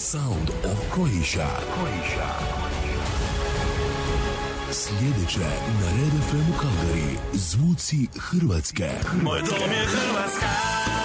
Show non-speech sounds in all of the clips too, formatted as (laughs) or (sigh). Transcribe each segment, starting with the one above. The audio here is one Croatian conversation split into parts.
Sound Croatia. Croatia. Sljedeće na Red FM Calgary. Zvuci Hrvatske. Moj dom je Hrvatska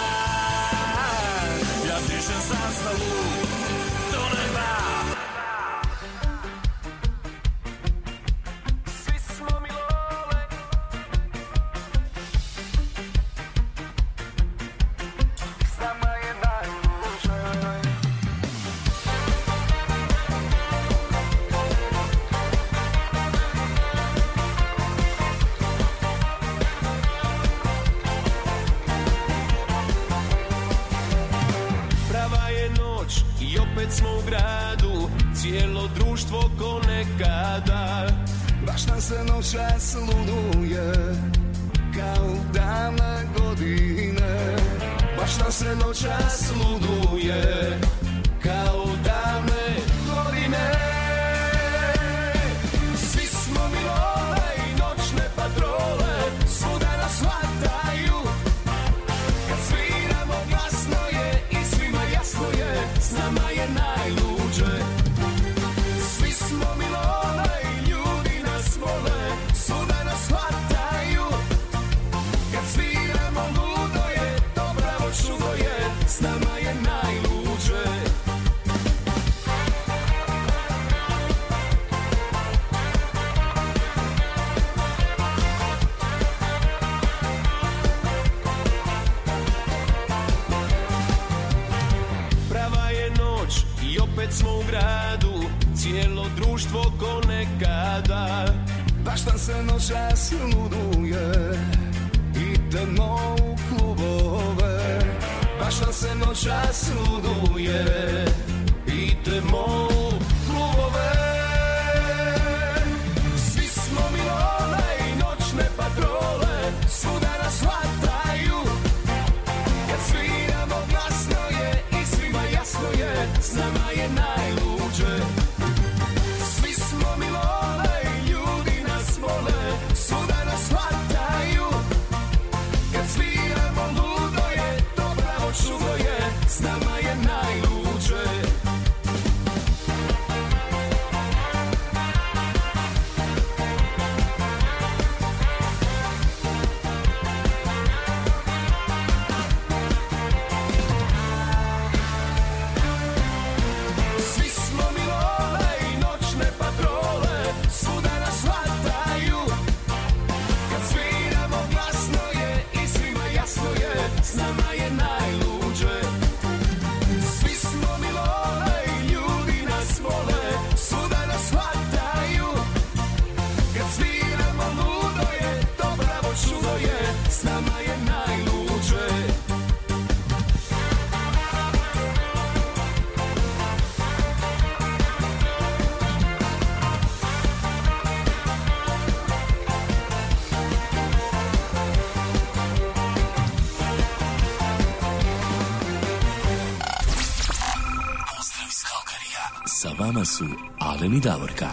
Vama su Alen i Davorka.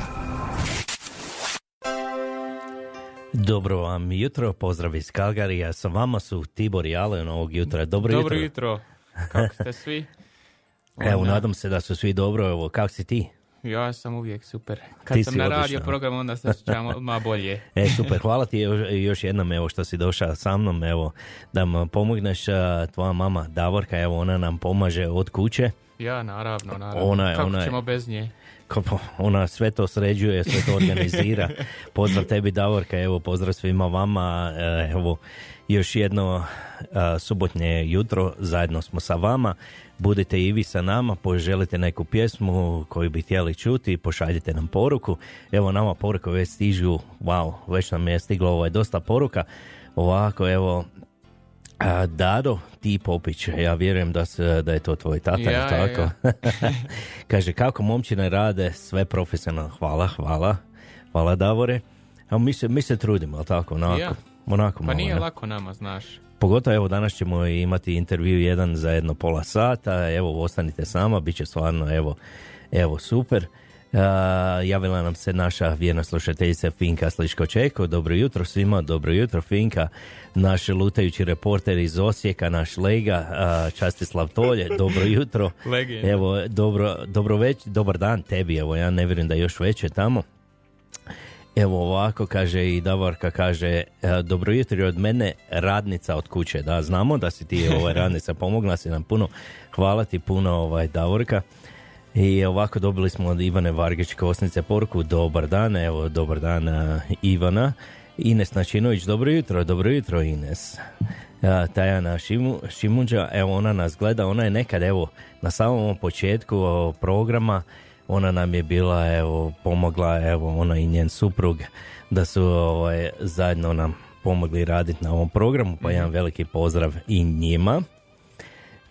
Dobro vam jutro, pozdrav iz Kalgarija, sa vama su Tibor i Alen ovog jutra. Dobro, Dobro jutro. jutro. Kako ste svi? (laughs) Evo, Onda, nadam se da su svi dobro, evo, kako si ti? Ja sam uvijek super. Kad Ti sam na radio programu, onda se osjećam (laughs) ma bolje. E, super, hvala ti još, još jednom, evo, što si došao sa mnom, evo, da nam pomogneš, tvoja mama Davorka, evo, ona nam pomaže od kuće, Ja, naravno, naravno. Ona je- Kako ona je- ćemo bez nje? Ona sve to sređuje, sve to organizira. (laughs) Pozdrav tebi Davorka, evo pozdrav svima vama, e, evo još jedno a, subotnje jutro, zajedno smo sa vama. Budite i vi sa nama, poželite neku pjesmu koju bi htjeli čuti, pošaljite nam poruku. Evo nama poruke već stižu, wow, već nam je stiglo ovaj dosta poruka. Ovako, evo, a, Dado Ti Popić, ja vjerujem da, se, da je to tvoj tata, Ja, jel ja, tako? (laughs) (laughs) Kaže, kako momčine rade, sve profesionalno. Hvala, hvala. Hvala Davore. Evo, mi, se, mi se trudimo, jel tako? Onako, Ja. onako Pa malo, nije ne? lako nama, znaš. Pogotovo evo danas ćemo imati intervju jedan za jedno pola sata, evo ostanite sama, bit će stvarno evo, evo super. Javila nam se naša vjerna slušateljica Finka Sliško-Čeko. Dobro jutro svima, dobro jutro Finka. Naš lutajući reporter iz Osijeka, naš Lega, a, Častislav Tolje, (laughs) dobro jutro. Evo, dobro, dobro već, dobar dan tebi, evo ja ne vjerujem da još veće tamo. Evo ovako kaže i Davorka kaže e, dobro jutro od mene radnica od kuće. Da, znamo da si ti ovaj, (laughs) radnica, pomogla si nam puno. Hvala ti puno ovaj, Davorka. I ovako dobili smo od Ivane Vargić Kosnice poruku dobar dan, evo dobar dan Ivana. Ines Načinović, dobro jutro, dobro jutro Ines. Ja, Tajana Šimu, Šimunđa, evo ona nas gleda, ona je nekad evo na samom početku programa ona nam je bila evo pomogla evo ona i njen suprug da su ovaj, zajedno nam pomogli raditi na ovom programu pa jedan veliki pozdrav i njima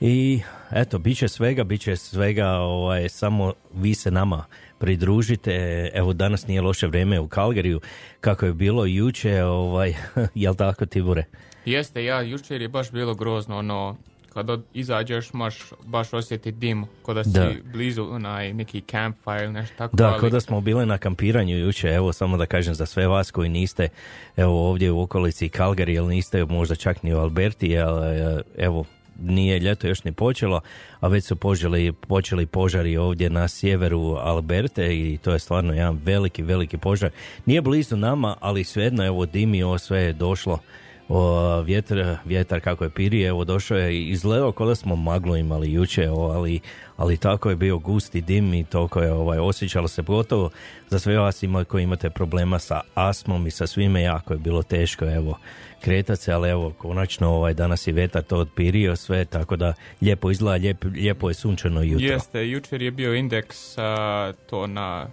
i eto bit će svega bit će svega ovaj, samo vi se nama pridružite evo danas nije loše vrijeme u Kalgariju kako je bilo juče ovaj, (laughs) jel tako Tibure? Jeste, ja, jučer je baš bilo grozno, ono, kada izađeš maš baš osjetiti dim, kada si Da. blizu onaj neki campfire ili nešto tako. Da, ali- kao da smo bili na kampiranju juče, evo samo da kažem za sve vas koji niste evo ovdje u okolici Calgary, ili niste možda čak ni u Alberti, ali evo nije ljeto još ni počelo, a već su počeli, počeli požari ovdje na sjeveru Alberte i to je stvarno jedan veliki, veliki požar. Nije blizu nama, ali svejedno dimi, ovo sve je došlo o, vjetar, vjetar kako je piri, evo došao je i izgledao kao da smo maglu imali juče, o, ali, ali tako je bio gusti dim i toliko je ovaj, osjećalo se pogotovo za sve vas ima, koji imate problema sa astmom i sa svime jako je bilo teško evo kretat se, ali evo konačno ovaj, danas je vetar to odpirio sve, tako da lijepo izgleda, lijep, lijepo je sunčano jutro. Jeste, jučer je bio indeks a, to na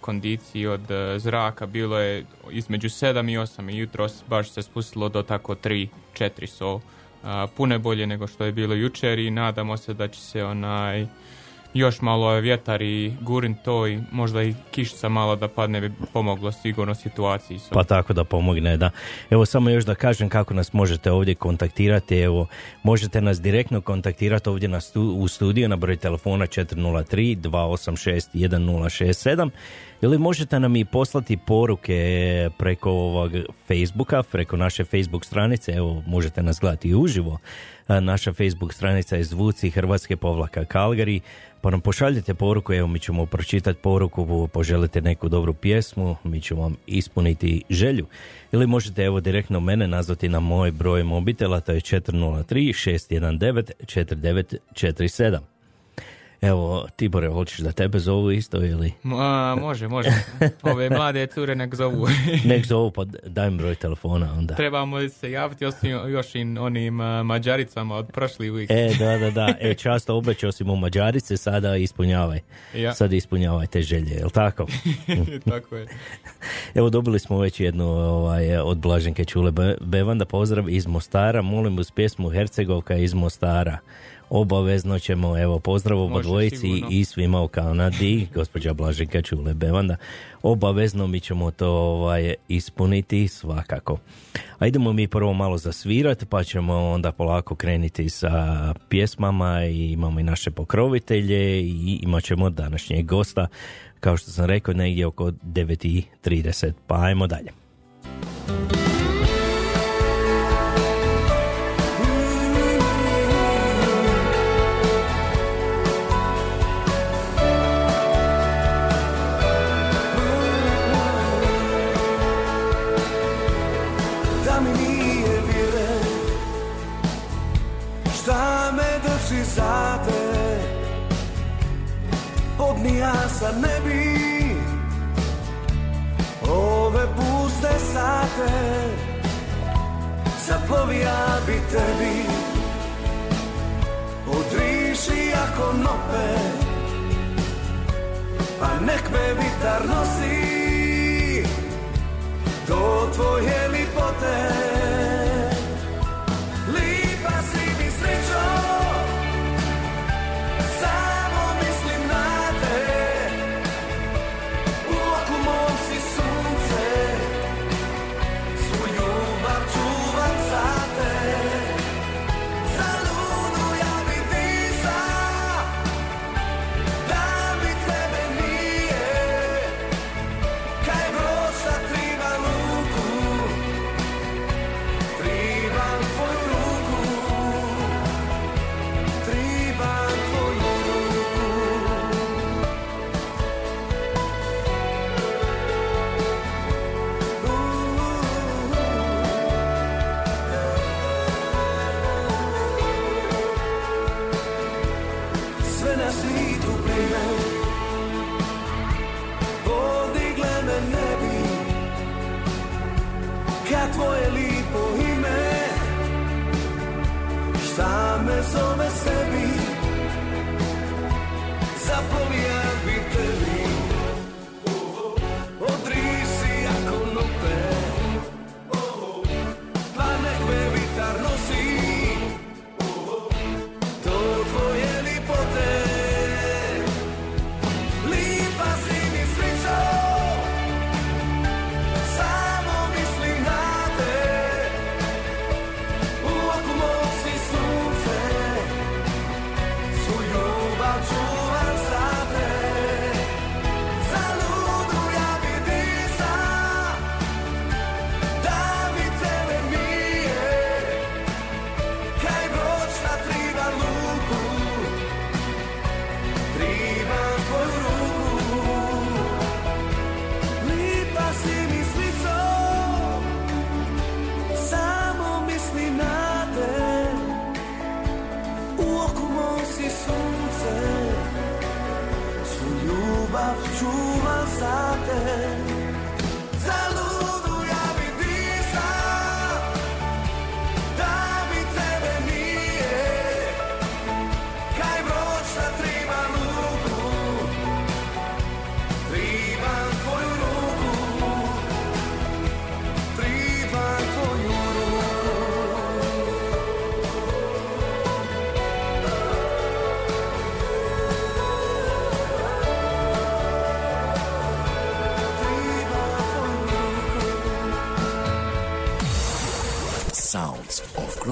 kondiciji od a, zraka, bilo je između 7 i 8 i jutros baš se spustilo do tako 3, 4 so a, puno je bolje nego što je bilo jučer i nadamo se da će se onaj još malo vjetar i gurin to i možda i kišica malo da padne bi pomoglo sigurno situaciji. So. Pa tako da pomogne, da. Evo samo još da kažem kako nas možete ovdje kontaktirati. Evo, možete nas direktno kontaktirati ovdje na stu, u studiju na broj telefona 403 286 1067 ili možete nam i poslati poruke preko ovog Facebooka, preko naše Facebook stranice. Evo, možete nas gledati uživo. A, Naša Facebook stranica je Zvuci Hrvatske povlaka Kalgari. Pa nam pošaljite poruku, evo mi ćemo pročitati poruku, poželite neku dobru pjesmu, mi ćemo vam ispuniti želju. Ili možete evo direktno mene nazvati na moj broj mobitela, to je 403 619 4947. Evo, Tibore, hoćeš da tebe zovu isto ili? Ma, može, može. Ove mlade cure nek zovu. (laughs) Nek zovu, pa daj mi broj telefona onda. Trebamo se javiti osim još i onim a, mađaricama od prošli uvijek. E, da, da, da. E, často obećao si mu Mađarice, sada ispunjavaj. Ja. Sad ispunjavaj te želje, jel tako? (laughs) Tako je. (laughs) Evo dobili smo već jednu ovaj, od Blaženke Čule Be- Bevanda, pozdrav iz Mostara, molim uz pjesmu Hercegovka iz Mostara. Obavezno ćemo, evo, pozdrav oba dvojici i svima u Kanadi, (laughs) gospođa Blaženka Čule Bevanda. Obavezno mi ćemo to ovaj, ispuniti svakako. A idemo mi prvo malo zasvirati, pa ćemo onda polako krenuti sa pjesmama i imamo i naše pokrovitelje i imat ćemo današnjeg gosta, kao što sam rekao, negdje oko 9.30, pa ajmo dalje. Podnija sad ne bi. Ove puste sate Zaplovija bi tebi. Odriši ako nope Pa nek me vitar nosi. Do tvoje lipote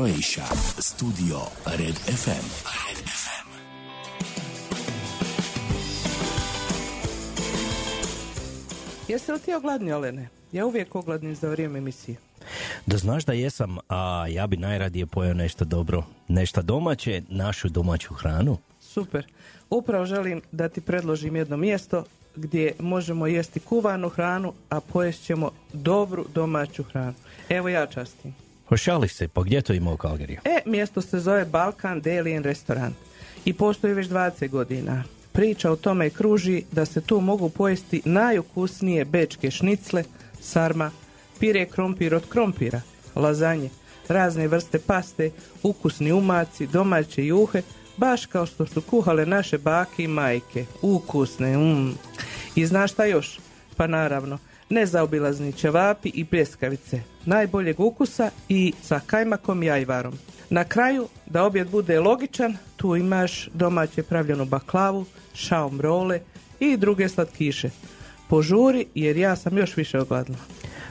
Croatia. Studio Red FM. Red FM. Jesi li ti ogladni, Olene? Ja uvijek ogladnim za vrijeme emisije. Da znaš da jesam, a ja bi najradije pojeo nešto dobro. Nešto domaće, našu domaću hranu. Super. Upravo želim da ti predložim jedno mjesto gdje možemo jesti kuvanu hranu, a pojest ćemo dobru domaću hranu. Evo ja častim. Hošališ se, pa gdje to ima u Kalgariju? E, mjesto se zove Balkan Delian Restaurant i postoji već 20 godina. Priča o tome kruži da se tu mogu pojesti najukusnije bečke šnicle, sarma, pire krompir od krompira, lazanje, razne vrste paste, ukusni umaci, domaće juhe, baš kao što su kuhale naše bake i majke. Ukusne, mm. I znaš šta još? Pa naravno, nezaobilazni ćevapi i pljeskavice, najboljeg ukusa i sa kajmakom i ajvarom. Na kraju, da objed bude logičan, tu imaš domaće pravljenu baklavu, šaom role i druge slatkiše. Požuri jer ja sam još više ogladna.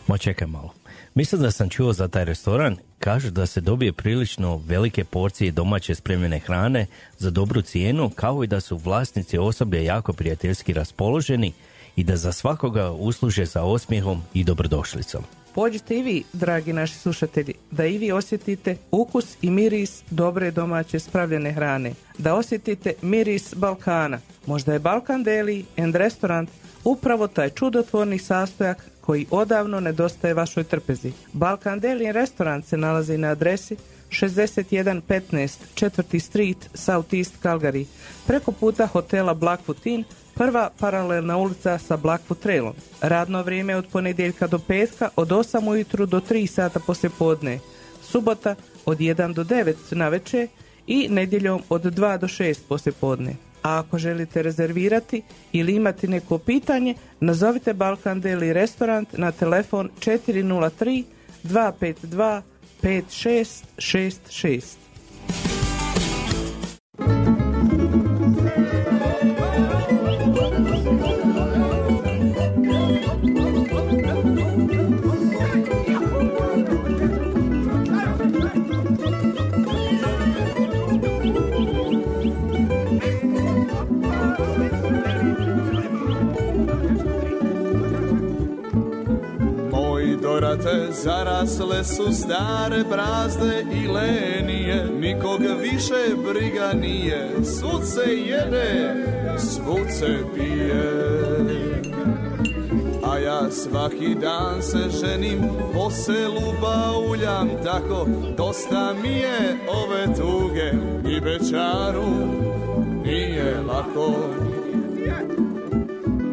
Ma čekaj malo. Mislim da sam čuo za taj restoran. Kažu da se dobije prilično velike porcije domaće spremljene hrane za dobru cijenu, kao i da su vlasnici osoblje jako prijateljski raspoloženi i da za svakoga usluže sa osmijehom i dobrodošlicom. Pođite i vi, dragi naši slušatelji, da i vi osjetite ukus i miris dobre domaće spravljene hrane. Da osjetite miris Balkana. Možda je Balkan Deli and Restaurant upravo taj čudotvorni sastojak koji odavno nedostaje vašoj trpezi. Balkan Deli and Restaurant se nalazi na adresi 6115 4. Street, South East Calgary, preko puta hotela Blackfoot Inn, prva paralelna ulica sa Blackfoot Trailom. Radno vrijeme od ponedjeljka do petka od 8 ujutru do 3 sata poslje podne. Subota od 1 do 9 na večer i nedjeljom od 2 do 6 poslje podne. A ako želite rezervirati ili imati neko pitanje, nazovite Balkan Deli Restaurant na telefon 403 252 5666. zarasle su stare brazde i lenije. Nikog više briga nije. Svud se jede, svud se pije. A ja svaki dan se ženim Po selu bauljam tako Dosta mi je ove tuge. I bečaru nije lako.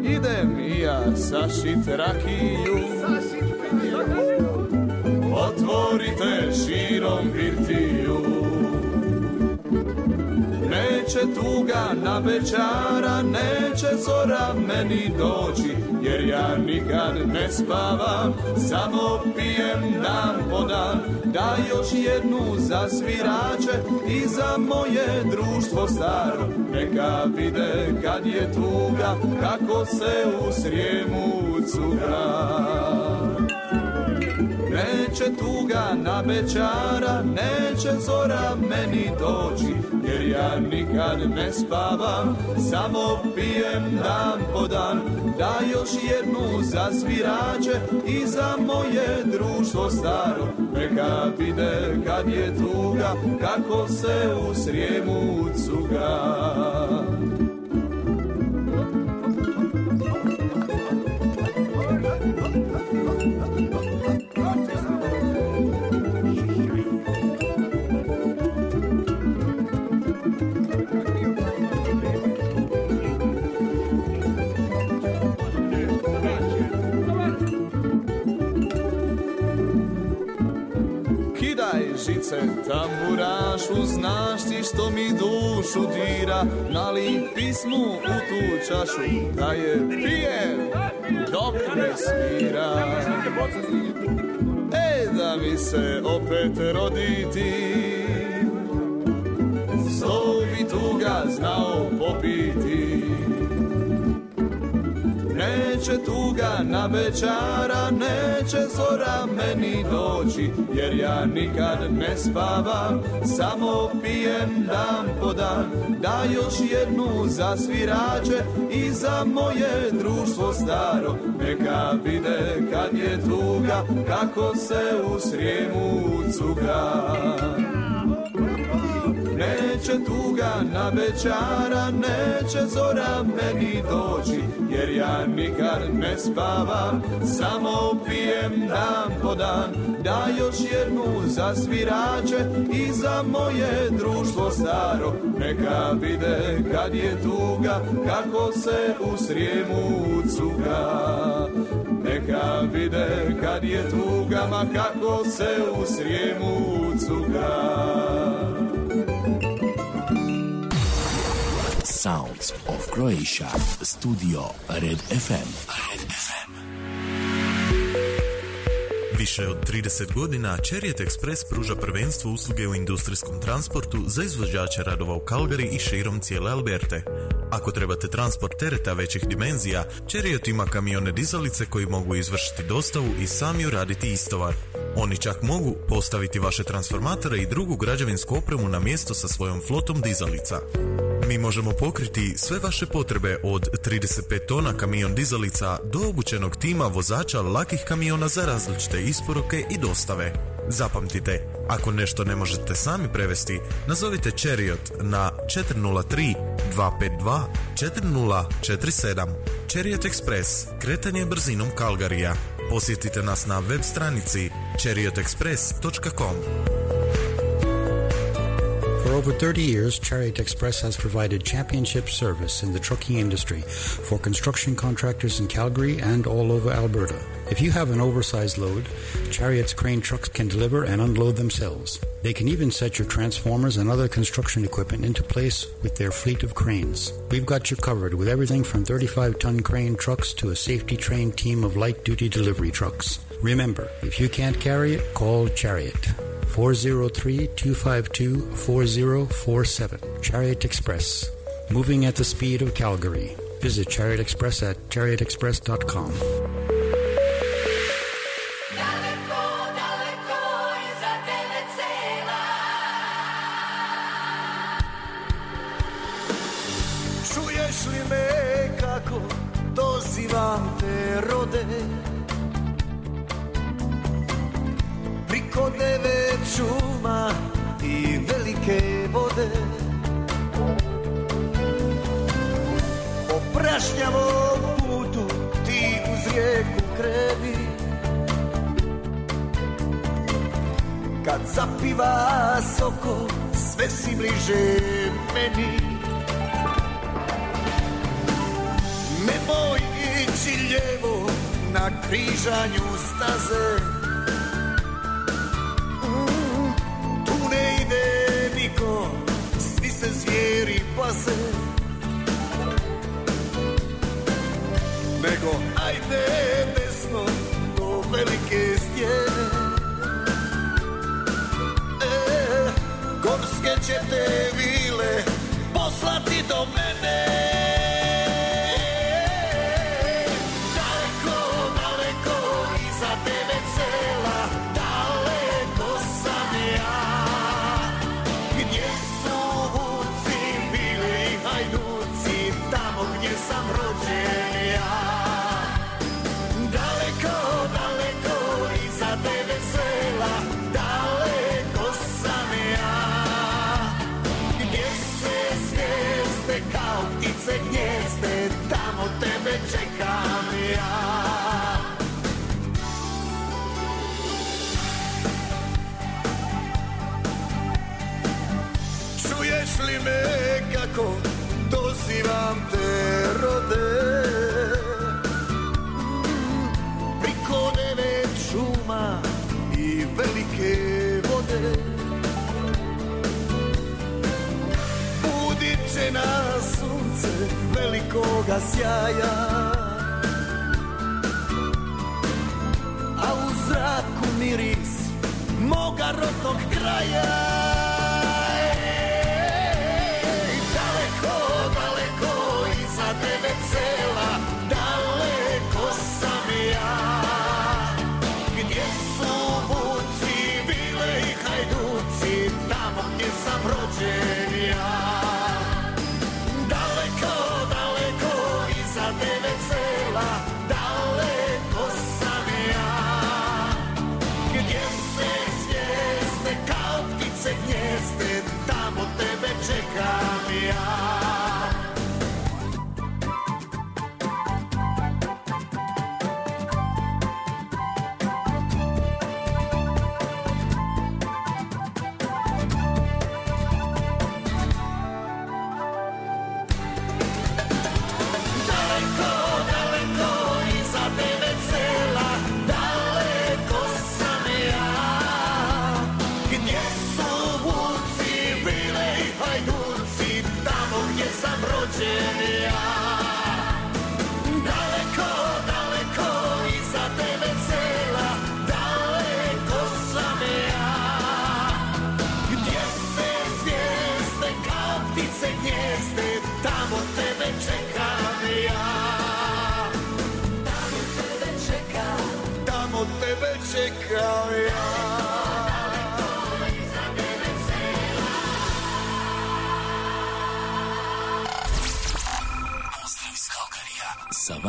Idem i ja sašit rakiju Otvorite širom birtiju Neće tuga na večara, neće zora meni doći Jer ja nikad ne spavam, samo pijem dan po dan Da još jednu za svirače i za moje društvo staro. Neka vide kad je tuga, kako se u srijemu cuga Neće tuga na bečara, neće zora meni doći Jer ja nikad ne spavam, samo pijem dan po dan. Da još jednu za svirače i za moje društvo staro Neka vide kad je tuga, kako se u srijemu cuga tamburašu, znaš ti što mi dušu dira. Nali pismu u tu čašu, da je pijem dok ne svira. E, da mi se opet roditi. Sto bi tuga znao popiti Neće tuga na večara, neće zora meni doći Jer ja nikad ne spavam, samo pijem dan po dan. Da još jednu za svirače i za moje društvo staro Neka vide kad je tuga, kako se u srijemu cuga Neće tuga na večara, neće zora meni doći Jer ja nikad ne spavam, samo pijem dan po dan. Da još jednu za svirače i za moje društvo staro Neka vide kad je tuga, kako se u srijemu cuga. Neka vide kad je tuga, ma kako se u srijemu cuga Sounds of Croatia. Studio Red FM. Više od 30 godina Chariot Express pruža prvenstvo usluge u industrijskom transportu za izvođače radova u Calgary i širom cijele Alberte. Ako trebate transport tereta većih dimenzija, Chariot ima kamione dizalice koji mogu izvršiti dostavu i sami uraditi istovar. Oni čak mogu postaviti vaše transformatore i drugu građevinsku opremu na mjesto sa svojom flotom dizalica. Mi možemo pokriti sve vaše potrebe od 35 tona kamion dizalica do obučenog tima vozača lakih kamiona za različite isporuke i dostave. Zapamtite, ako nešto ne možete sami prevesti, nazovite Chariot na 403 252 4047. Chariot Express, kretanje brzinom Kalgarija. Posjetite nas na web stranici chariotexpress.com. For over 30 years, Chariot Express has provided championship service in the trucking industry for construction contractors in Calgary and all over Alberta. If you have an oversized load, Chariot's crane trucks can deliver and unload themselves. They can even set your transformers and other construction equipment into place with their fleet of cranes. We've got you covered with everything from 35 ton crane trucks to a safety trained team of light duty delivery trucks. Remember, if you can't carry it, call Chariot. 403 252 4047. Chariot Express. Moving at the speed of Calgary. Visit Chariot Express at chariotexpress.com. šuma i velike vode. Po prašnjavom putu ti uz rijeku kreni. Kad zapiva soko sve si bliže meni. Nemoj ići lijevo na križanju staze smjeri paze. Nego ajde desno do velike stjene E, gorske će te vile poslati do mene. Čuješ li me kako dozivam te rode. Priko devet šuma i velike vode. Budit će nas sunce velikoga sjaja. A u zraku miris moga rodnog kraja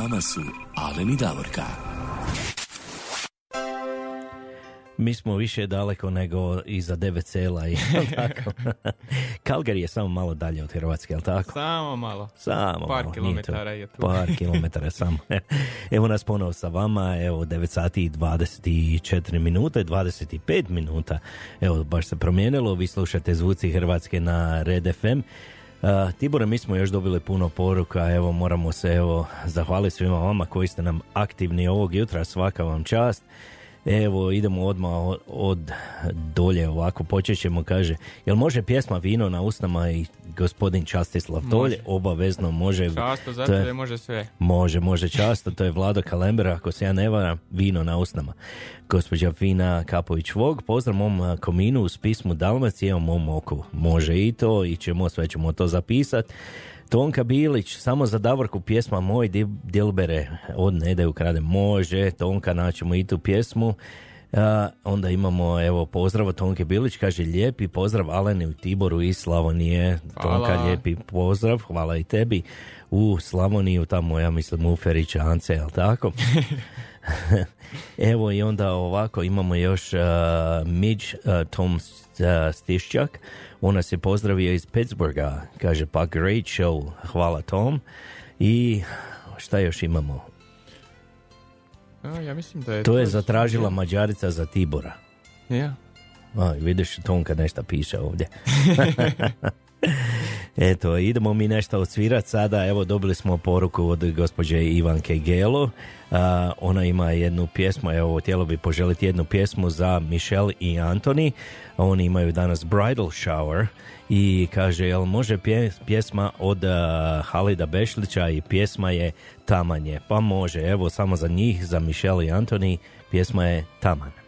vama su Alen i Davorka. Mi smo više daleko nego iza devet sela. jel (laughs) tako? Calgary je samo malo dalje od Hrvatske, jel tako? Samo malo. Samo Par malo, kilometara to- je tu. Par kilometara samo. (laughs) Evo nas ponovo sa vama, evo 9 sati i 24 minute, 25 minuta. Evo, baš se promijenilo, vi slušate Zvuci Hrvatske na Red FM. Uh, Tibore, mi smo još dobili puno poruka, evo moramo se evo zahvaliti svima vama koji ste nam aktivni ovog jutra, svaka vam čast. Evo, idemo odmah od, dolje ovako, počet ćemo, kaže, jel može pjesma Vino na usnama i gospodin Častislav Tolje? Obavezno može. Často, To zato je- može sve. Može, može často, to je Vlado Kalembera, ako se ja ne varam, vino na usnama. Gospođa Fina Kapović-Vog, pozdrav mom kominu uz pismu Dalmacije mom oku. Može i to, i ćemo, sve ćemo to zapisat. Tonka Bilić, samo za Davorku pjesma Moj di- Dilbere od Nede ukrade. Može, Tonka, naćemo i tu pjesmu. A, onda imamo, evo, pozdrav od Tonke Bilić, kaže lijepi pozdrav Aleni u Tiboru iz Slavonije. Tonka, Hvala. lijepi pozdrav, hvala i tebi. U Slavoniju, tamo ja mislim u Ferića Ance, jel tako? (laughs) Evo i onda ovako imamo još uh, Midge uh, Tom uh, Stišćak. On nas je pozdravio iz Pittsburgha. Kaže pa great show. Hvala Tom. I šta još imamo? A, ja mislim da je To je zatražila Mađarica za Tibora. Ja. A, vidiš, Tonka nešto piše ovdje. (laughs) Eto, idemo mi nešto odsvirat sada. Evo, dobili smo poruku od gospođe Ivanke Gelo. A, ona ima jednu pjesmu, evo, htjela bi poželiti jednu pjesmu za Michelle i Antoni. Oni imaju danas bridal shower i kaže, jel može pje- pjesma od a, Halida Bešlića i pjesma je Tamanje. Pa može, evo, samo za njih, za Michelle i Antoni, pjesma je Taman.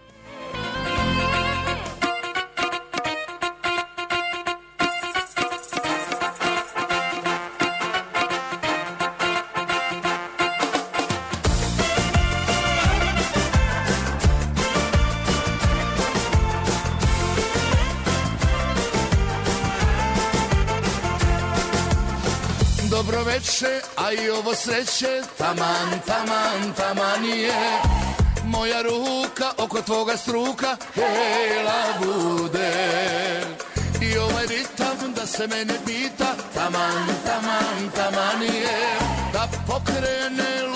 Sreće, taman, taman, taman je. Moja ruka oko tvoga struka, hela bude. I ovaj ritam da se mene pita, taman, taman, taman je. Da pokrene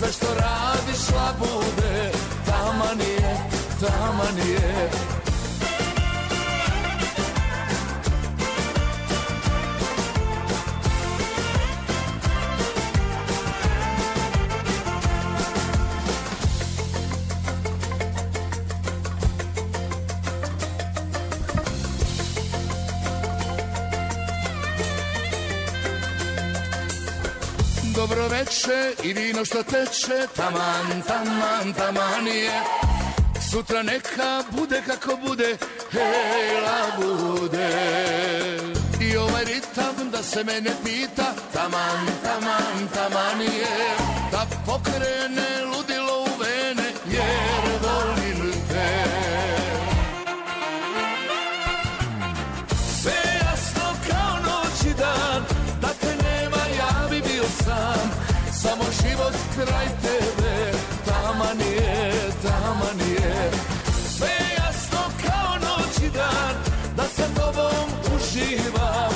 Sve što radiš labude Taman je, taman je Veče i vino što teče Taman, taman, taman je. Sutra neka bude kako bude Hela bude. I ovaj ritam da se mene pita Taman, taman, taman je. Da pokrene kraj tebe Taman je, taman je Sve jasno kao noć i dan Da sa tobom uživam.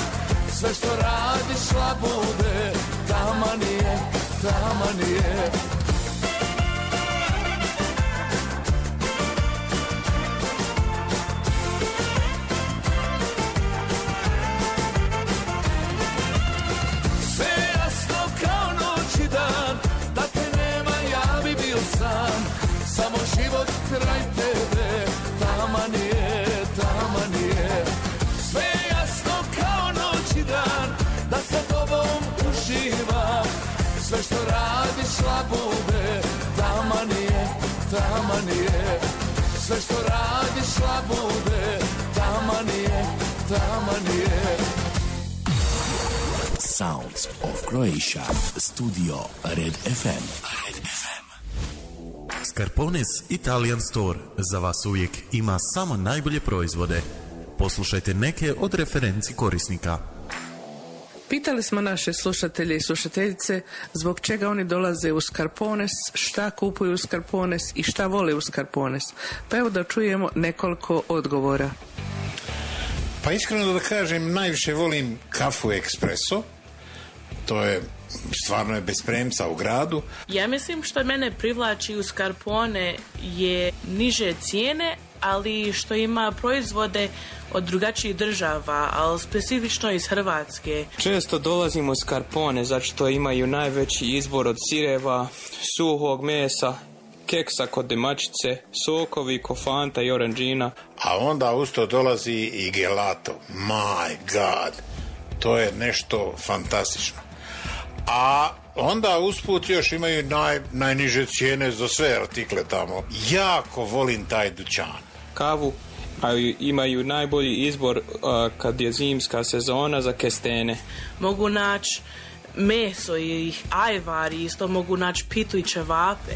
Sve što radiš labude Taman je, taman je Sve što radiš labude Taman je, taman je Sounds of Croatia. Studio Red FM. Red FM. Scarpones Italian Store za vas uvijek ima samo najbolje proizvode. Poslušajte neke od referenci korisnika. Pitali smo naše slušatelje i slušateljice zbog čega oni dolaze u Skarpones, šta kupuju u Skarpones i šta vole u Skarpones. Pa evo da čujemo nekoliko odgovora. Pa iskreno da kažem, najviše volim kafu ekspreso. To je stvarno je bez premca u gradu. Ja mislim što mene privlači u Scarpone je niže cijene, ali što ima proizvode od drugačijih država, ali specifično iz Hrvatske. Često dolazimo u Scarpone zato što imaju najveći izbor od sireva, suhog mesa, keksa kod demačice, sokovi, kofanta i oranđina. A onda usto dolazi i gelato. My God. To je nešto fantastično. A onda usput još imaju naj, najniže cijene za sve artikle tamo. Jako volim taj dućan. Kavu a imaju najbolji izbor a, kad je zimska sezona za kestene. Mogu naći meso i ajvar i isto mogu naći pitu i ćevape.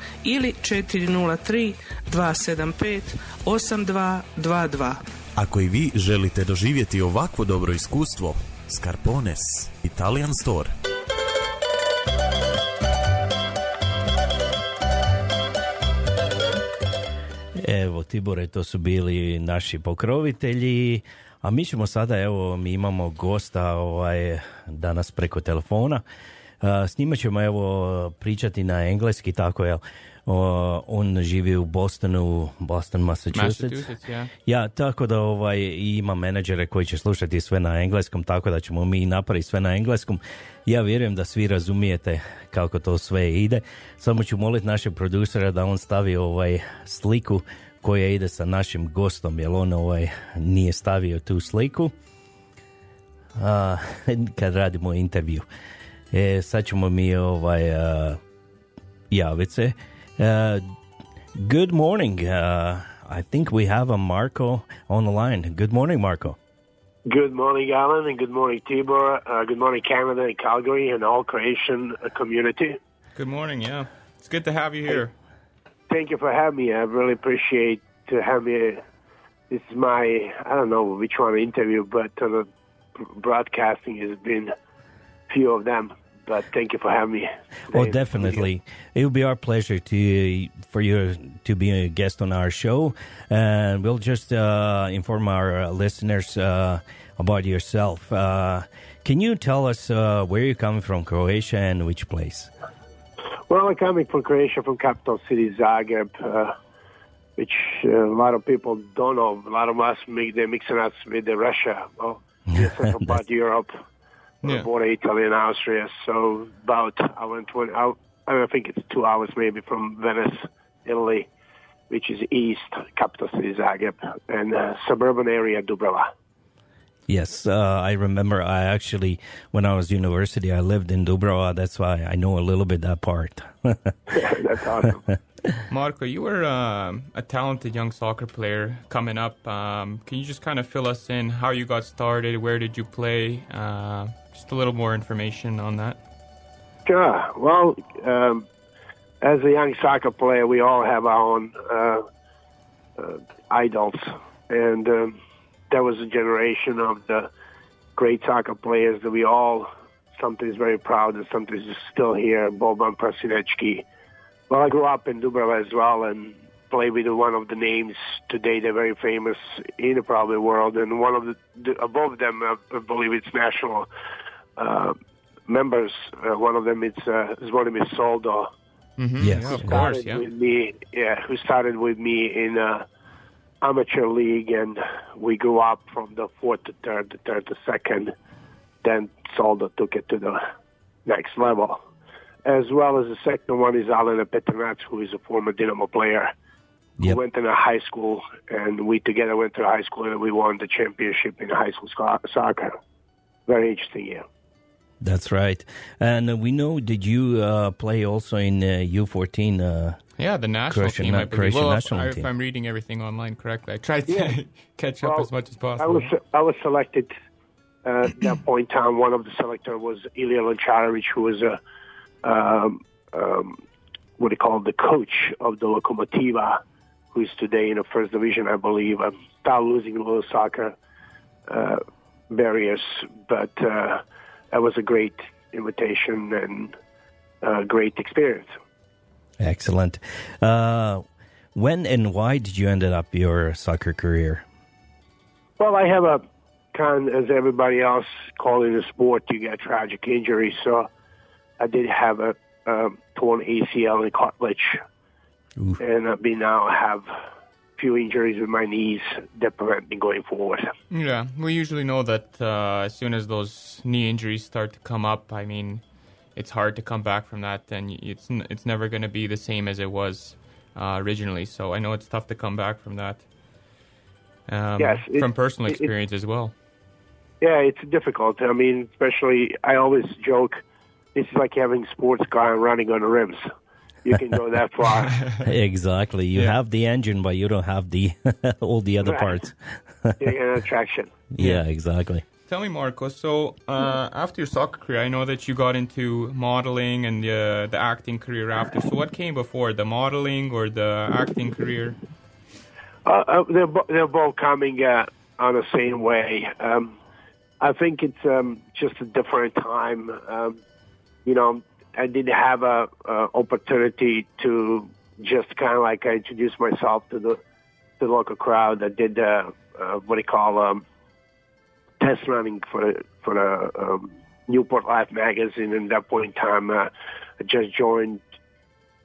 ili 403 275 8222. Ako i vi želite doživjeti ovakvo dobro iskustvo, Scarpones Italian Store. Evo, Tibore, to su bili naši pokrovitelji, a mi ćemo sada, evo, mi imamo gosta ovaj, danas preko telefona. S njima ćemo evo pričati na engleski, tako je. On živi u Bostonu, Boston, Massachusetts. Massachusetts, ja. Ja, tako da ovaj, ima menadžere koji će slušati sve na engleskom, tako da ćemo mi napraviti sve na engleskom. Ja vjerujem da svi razumijete kako to sve ide. Samo ću moliti našeg producera da on stavi ovaj sliku koja ide sa našim gostom, jer on ovaj nije stavio tu sliku a, (laughs) kad radimo intervju. E, sad ćemo mi ovaj javiti se. Uh, good morning. Uh, I think we have a Marco on the line. Good morning, Marco. Good morning, Alan, and good morning, Tibor. Uh, good morning, Canada and Calgary and all Croatian uh, community. Good morning, yeah. It's good to have you here. Thank you for having me. I really appreciate to have me. This is my, I don't know which one interview, but uh, the broadcasting has been few of them. But thank you for having me. Oh, today. definitely. It will be our pleasure to for you to be a guest on our show, and we'll just uh, inform our listeners uh, about yourself. Uh, can you tell us uh, where you're coming from, Croatia, and which place? Well, I'm coming from Croatia, from capital city Zagreb, uh, which uh, a lot of people don't know. A lot of us make they're mixing us with the Russia, well, (laughs) central part of Europe, Yeah. border Italy and Austria. So about I went twenty. I, I think it's two hours maybe from Venice, Italy, which is east, capital city Zagreb, and uh, suburban area Dubrava. Yes, uh, I remember. I actually, when I was university, I lived in Dubrava. That's why I know a little bit that part. (laughs) That's awesome. (laughs) Marco, you were um, a talented young soccer player coming up. Um, can you just kind of fill us in how you got started? Where did you play? Uh, just a little more information on that. Sure. Well, um, as a young soccer player, we all have our own uh, uh, idols, and um, there was a generation of the great soccer players that we all sometimes very proud and sometimes is still here. Boban Prasinecki. Well, I grew up in Dubrava as well and played with one of the names today. They're very famous in the probably world, and one of the, above them, I believe it's national members. Uh, one of them is uh, Zvonimir Soldo. Mm-hmm. Yes. Yeah, of course, yeah. with me, yeah, who started with me in uh, amateur league, and we grew up from the fourth to third, the third to second. Then Soldo took it to the next level. As well as the second one is Alan Petranac, who is a former Dynamo player. Yep. who went in a high school, and we together went to high school, and we won the championship in high school soccer. Very interesting year. That's right. And uh, we know, did you uh, play also in uh, U14? Uh, Yeah, the national Croatian team, I believe. Croatian well, if, national I- team. if I'm reading everything online correctly, I tried to Yeah. (laughs) catch up as much as I possible. was I was selected uh, at that (clears throat) point in time. One of the selector was Ilya Loncharovich, who was a um, um, what they you call the coach of the Lokomotiva, who's today in the first division, I believe. I'm still losing a little soccer uh, barriers, but uh, that was a great invitation and uh, great experience. excellent. Uh, when and why did you end up your soccer career? Well, I have a kind as everybody else calling the sport, you get tragic injuries. So I did have a, um torn ACL and cartilage, Oof. and I now have few injuries with my knees that prevent me going forward. Yeah, we usually know that uh, as soon as those knee injuries start to come up, I mean, it's hard to come back from that, and it's n- it's never going to be the same as it was uh, originally. So I know it's tough to come back from that. Um, Yes, it- from personal it- it- experience as well. Yeah, it's difficult. I mean, especially I always joke, it's like having a sports car and running on the rims. You can go that far. (laughs) exactly. You Yeah. have the engine, but you don't have the (laughs) all the other Right. parts. (laughs) You get an attraction. yeah, exactly. Tell me, Marco. So uh, after your soccer career, I know that you got into modeling and the the acting career after. So what came before, the modeling or the acting career? Uh, uh, they're, bo- they're both coming uh, on the same way. Um, I think it's um, just a different time. Um, you know, I didn't have a, a opportunity to just kind of like I introduced myself to the the local crowd. I did uh, uh, what do you call um, test running for for the um, Newport Life magazine. And at that point in time, uh, I just joined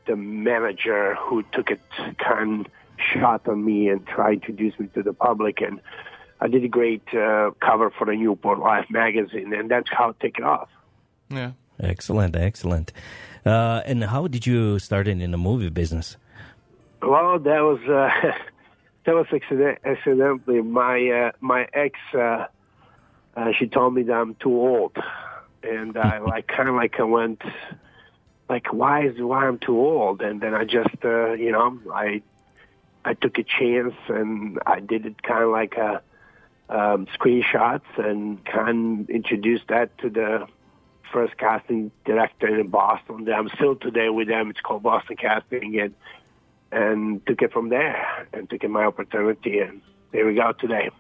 the manager who took a kind shot on me and tried to introduce me to the public. And I did a great uh, cover for the Newport Life magazine, and that's how it took it off. Yeah. Excellent, excellent. Uh, and how did you start in the movie business? Well, that was uh, (laughs) that was accident- accidentally. My uh, my ex, uh, uh, she told me that I'm too old, and I (laughs) like kind of like I went like why is why I'm too old, and then I just uh, you know I I took a chance and I did it kind of like a um, screenshots and kind of introduced that to the first casting director in Boston. I'm still today with them. It's called Boston Casting, and and took it from there and took it my opportunity, and there we go today.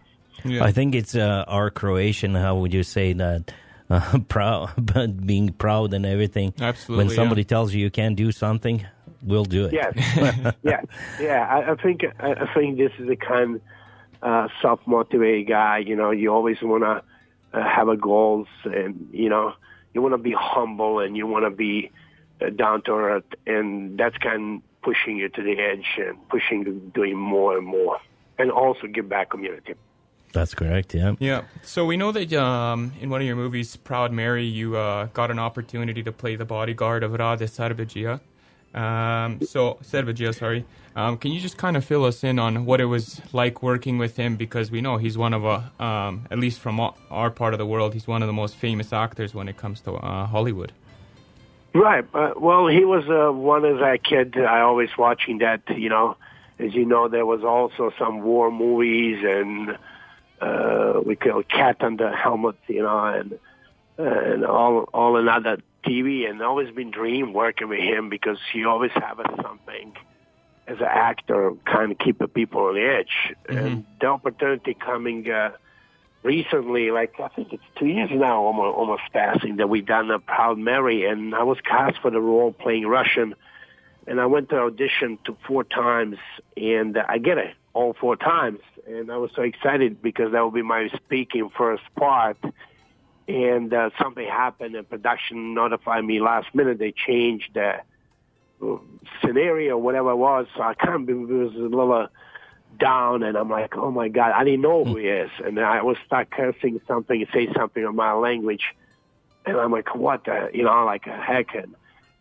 I think it's uh, our Croatian. How would you say that? (laughs) Uh, proud, but being proud and everything. Absolutely, When somebody yeah. tells you you can't do something, we'll do it. Yes, (laughs) yes, yeah. I, I think I, I think this is the kind uh, self-motivated guy. You know, you always want to uh, have a goals, and you know, you want to be humble and you want to be uh, down to earth, and that's kind of pushing you to the edge and pushing you doing more and more, and also give back community. That's correct. Yeah. Yeah. So we know that um, in one of your movies, Proud Mary, you uh, got an opportunity to play the bodyguard of Rade Sarbegia. Um, so Serbegia, sorry. Um, can you just kind of fill us in on what it was like working with him? Because we know he's one of a, um, at least from our- part of the world, he's one of the most famous actors when it comes to uh, Hollywood. Right. Uh, well, he was uh, one as a kid. I always watching that. You know, as you know, there was also some war movies, and uh, we call Cat the Helmet. You know, and and all all another TV. And always been dream working with him because he always have us something as an actor, kind of keep the people on the edge. And the opportunity coming. Uh, recently, like I think it's two years now, almost, almost passing, that we done a Proud Mary, and I was cast for the role playing Russian, and I went to audition to four times, and I get it all four times, and I was so excited because that would be my speaking first part, and uh, something happened, and production notified me last minute they changed the uh, scenario, whatever it was, so I kind of was a little. Down and I'm like, oh my God, I didn't know who he is. And I was start cursing something, say something in my language. And I'm like, what the, you know, like a heck. And,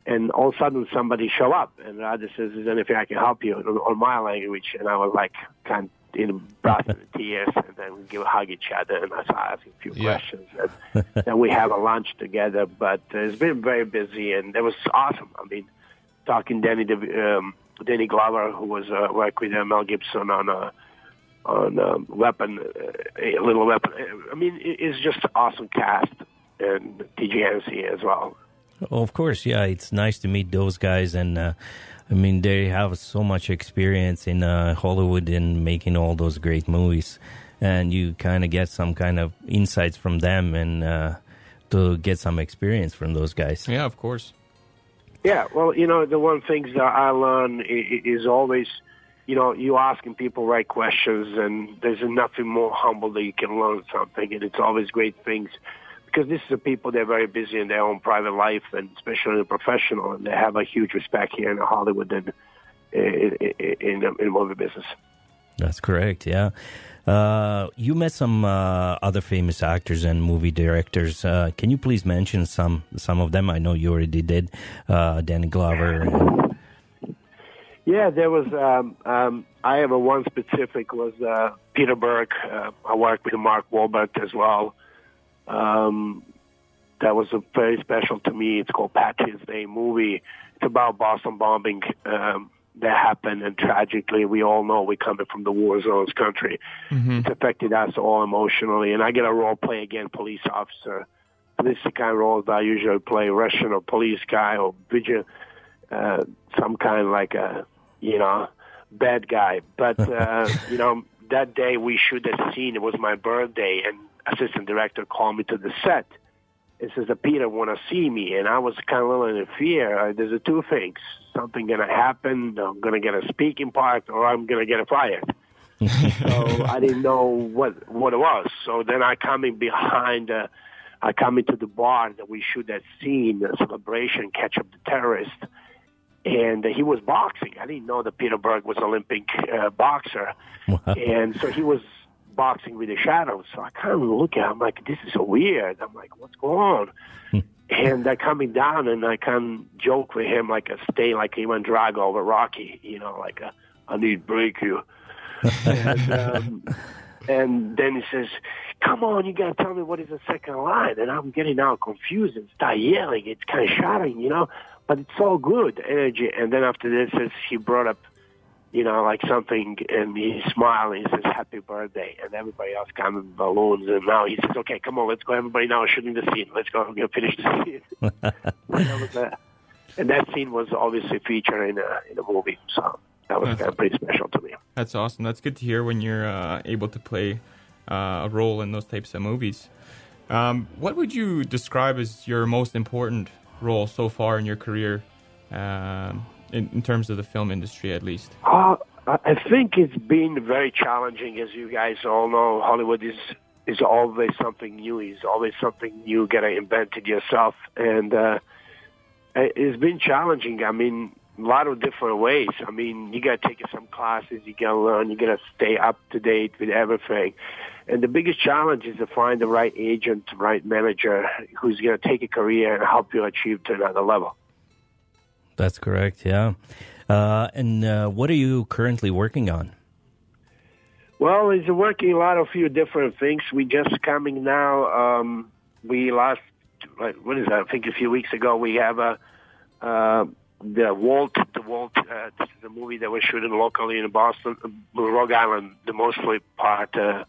and all of a sudden somebody show up and Roger says, is there anything I can help you on, on my language? And I was like, kind in brought in tears and then we give a hug each other and I asking a few Yeah. questions. And then we have a lunch together, but uh, it's been very busy and it was awesome. I mean, talking Danny, um, Danny Glover, who was uh, worked with uh, Mel Gibson on uh, on um, Weapon, uh, a little Weapon. I mean, it, it's just an awesome cast and Hennessy as well. Oh, Of course, yeah. It's nice to meet those guys, and uh, I mean, they have so much experience in uh, Hollywood and making all those great movies, and you kind of get some kind of insights from them, and uh, to get some experience from those guys. Yeah, of course. Yeah, well, you know, the one things that I learn i- i- is always, you know, you asking people right questions, and there's nothing more humble that you can learn something, and it's always great things. Because this is the people they're very busy in their own private life, and especially in professional, and they have a huge respect here in Hollywood and in, in, in, the- movie business. That's correct. Yeah. Uh, you met some uh, other famous actors and movie directors. Uh, can you please mention some some of them? I know you already did. Uh, Danny Glover. Yeah, there was. Um, um, I have a one specific was uh, Peter Berg. Uh, I worked with Mark Wahlberg as well. Um, that was a very special to me. It's called Patriot's Day movie. It's about Boston bombing um, that happened, and tragically, we all know we're coming from the war zones country. It's affected us all emotionally, and I get a role play again, police officer. This is the kind of roles that I usually play: Russian or police guy or vigil, uh, some kind like a you know bad guy. But (laughs) uh, you know that day we shoot that scene. It was my birthday, and assistant director called me to the set. It says that Peter want to see me, and I was kind of a little in fear. Uh, there's a two things: something gonna happen. I'm gonna get a speaking part, or I'm gonna get fired. so (laughs) I didn't know what what it was. So then I come in behind uh, I come into the bar that we shoot that scene, the celebration, catch up the terrorist, and he was boxing. I didn't know that Peter Berg was Olympic uh, boxer, and so he was boxing with the shadows. So I kind of look at him like, this is so weird. I'm like, what's going on? and I coming down and I can joke with him like a stay like Ivan Drago over Rocky, you know, like a, I need break you. (laughs) and, um, and then he says, come on, you got to tell me what is the second line. And I'm getting now confused and start yelling. It's kind of shouting, you know, but it's all good energy. And then after this, he brought up, you know, like something, and he smiled and he says, happy birthday. And everybody else comes with balloons. And now he says, okay, come on, let's go. Everybody now is shooting the scene. Let's go. We're going to finish the scene. (laughs) that was, uh, and that scene was obviously featured in a, in a movie. So that was kind of pretty special to me. That's awesome. That's good to hear when you're uh, able to play uh, a role in those types of movies. Um, what would you describe as your most important role so far in your career, um, in, in terms of the film industry, at least? Uh, I think it's been very challenging, as you guys all know. Hollywood is is always something new. It's always something new. Gotta invent it yourself, and uh, it- it's been challenging. I mean, a lot of different ways. I mean, you gotta take some classes. You gotta learn. You gotta stay up to date with everything. And the biggest challenge is to find the right agent, right manager who's gonna take a career and help you achieve to another level. That's correct. Yeah. Uh, and uh, what are you currently working on? Well, he's working a lot of few different things. We just coming now. Um, we last what is that? I think a few weeks ago we have a uh, the Walt the Walt. Uh, this is a movie that was shooting locally in Boston, uh, Rhode Island, the mostly part. Uh,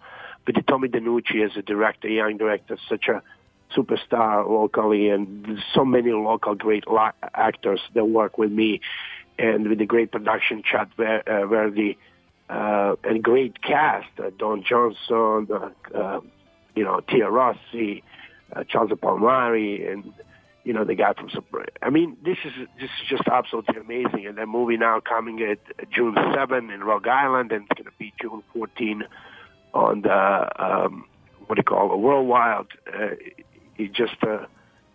with Tommy DeNucci as a director, young director, such a superstar locally, and so many local great actors that work with me, and with the great production, Chad Ver- uh, Verdi, uh, and great cast, uh, Don Johnson, uh, uh, you know, Tia Rossi, Charles Palmari, and you know the guy from Super. I mean, this is this is just absolutely amazing. And that movie now coming at June 7 in Rhode Island, and it's going to be June 14 on the um, what do you call it, Worldwide. Uh, it's just uh,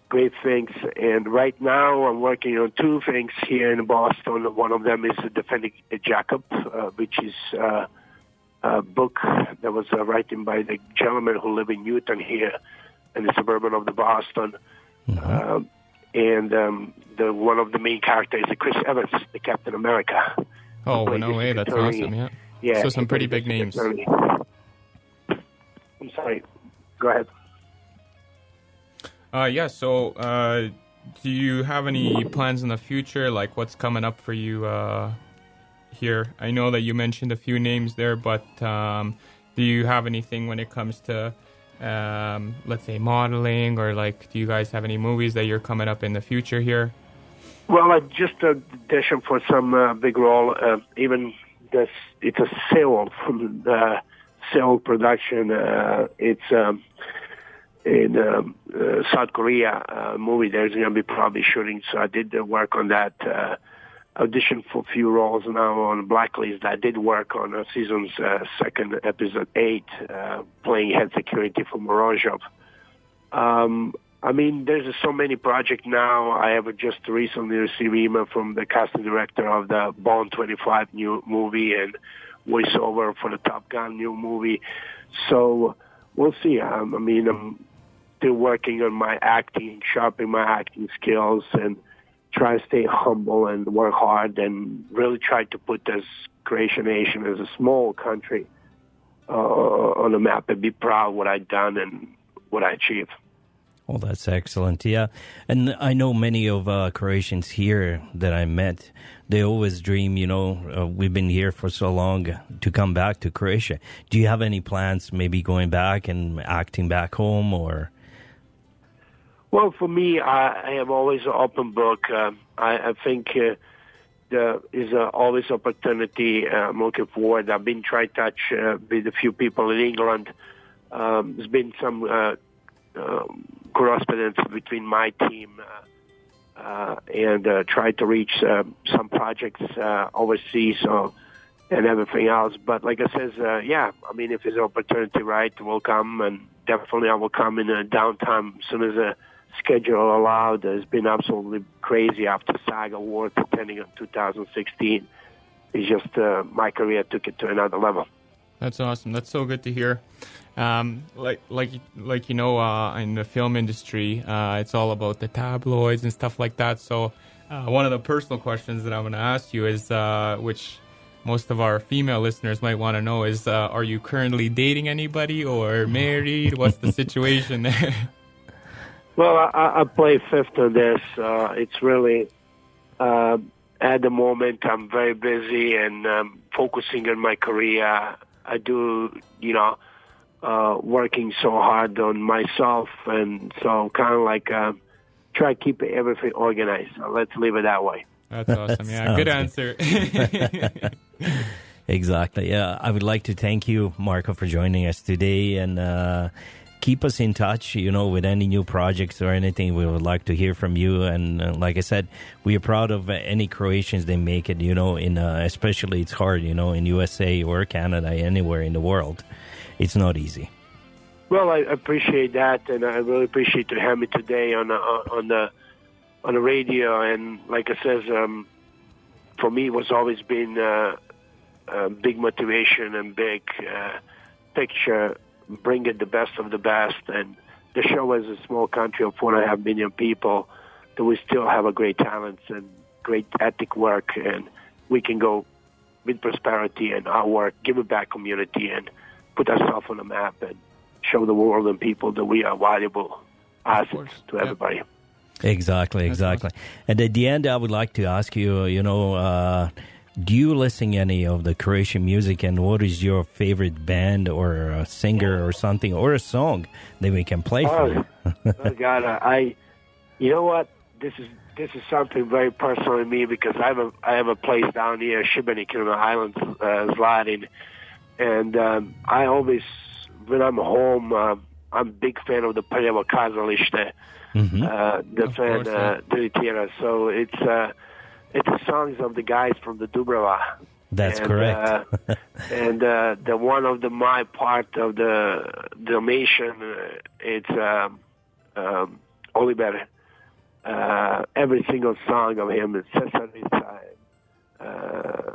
great things. And right now, I'm working on two things here in Boston. One of them is Defending Jacob, uh, which is uh, a book that was uh, written by the gentleman who live in Newton here in the suburban of the Boston. Um, and um, the one of the main characters is Chris Evans, the Captain America. Oh, no way. That's attorney. awesome. Yeah. Yeah. So some pretty big names. attorney. I'm sorry. Go ahead. Uh, yeah. So, uh, do you have any plans in the future? Like, what's coming up for you uh, here? I know that you mentioned a few names there, but um, do you have anything when it comes to, um, let's say, modeling, or like, do you guys have any movies that you're coming up in the future here? Well, I just auditioned for some uh, big role. Uh, even this, it's a sale from uh, Seoul production. It's um, in um, uh, South Korea uh, movie. There's going to be probably shooting, so I did uh, work on that. Uh, auditioned for few roles now on Blacklist. I did work on uh, season's uh, second episode eight, uh, playing head security for Morozhov. Um, I mean, there's so many projects now. I have just recently received email from the casting director of the Bond 25 new movie and voiceover for the Top Gun new movie. So we'll see. Um, I mean, I'm still working on my acting, sharpening my acting skills, and try to stay humble and work hard and really try to put this Croatian nation as a small country uh, on the map and be proud of what I've done and what I achieved. Well, that's excellent. Yeah. And I know many of uh, Croatians here that I met, they always dream, you know, uh, we've been here for so long to come back to Croatia. Do you have any plans maybe going back and acting back home or? Well, for me, I, I have always an open book. Um, I, I think uh, there is uh, always opportunity. Uh, I'm looking forward. I've been to touch uh, with a few people in England. Um, there's been some uh, um, correspondence between my team uh, uh, and uh, try to reach uh, some projects uh, overseas and everything else. But like I says, uh, yeah, I mean, if there's an opportunity, right, we'll come and definitely I will come in a downtime as soon as the schedule allowed. It's been absolutely crazy after Saga War attending in 2016. It's just uh, my career took it to another level. That's awesome. That's so good to hear. Um, like, like, like you know, uh, in the film industry, uh, it's all about the tabloids and stuff like that. So, uh, one of the personal questions that I'm going to ask you is, uh, which most of our female listeners might want to know, is: uh, Are you currently dating anybody or married? What's the situation there? (laughs) Well, I, I play fifth on this. Uh, it's really uh, at the moment I'm very busy and um, focusing on my career. I do, you know, uh, working so hard on myself, and so kind of like uh, try to keep everything organized. So let's leave it that way. That's awesome. Yeah, good answer. (laughs) (laughs) Exactly. Yeah, I would like to thank you, Marco, for joining us today, and uh, keep us in touch. You know, with any new projects or anything, we would like to hear from you. And uh, like I said, we are proud of uh, any Croatians they make it. You know, in uh, especially it's hard. You know, in USA or Canada, anywhere in the world, it's not easy. Well, I appreciate that, and I really appreciate to have me today on the, on the on the radio. And like I says, um, for me, it was always been uh, a big motivation and big uh, picture, bring it the best of the best. And the show is a small country of four and a half million people, that we still have a great talents and great ethic work, and we can go with prosperity and our work, give it back community, and put ourselves on the map and show the world and people that we are valuable assets to everybody. Exactly, exactly. And at the end, I would like to ask you, you know, uh, do you listen any of the Croatian music, and what is your favorite band or a singer or something or a song that we can play for you? (laughs) oh God, I, you know what? This is this is something very personal to me because I have a I have a place down here, Šibenik, in the islands, uh, Zlatin, and um, I always when I'm home, uh, I'm a big fan of the Prljavo Kazalište, Mhm. uh, the fan uh, Dirigera. So it's uh, it's the songs of the guys from the Dubrava. That's and, correct. uh, (laughs) and uh, the one of the my part of the donation, uh, it's um, um, Oliver. Uh, every single song of him is Cesarica, uh,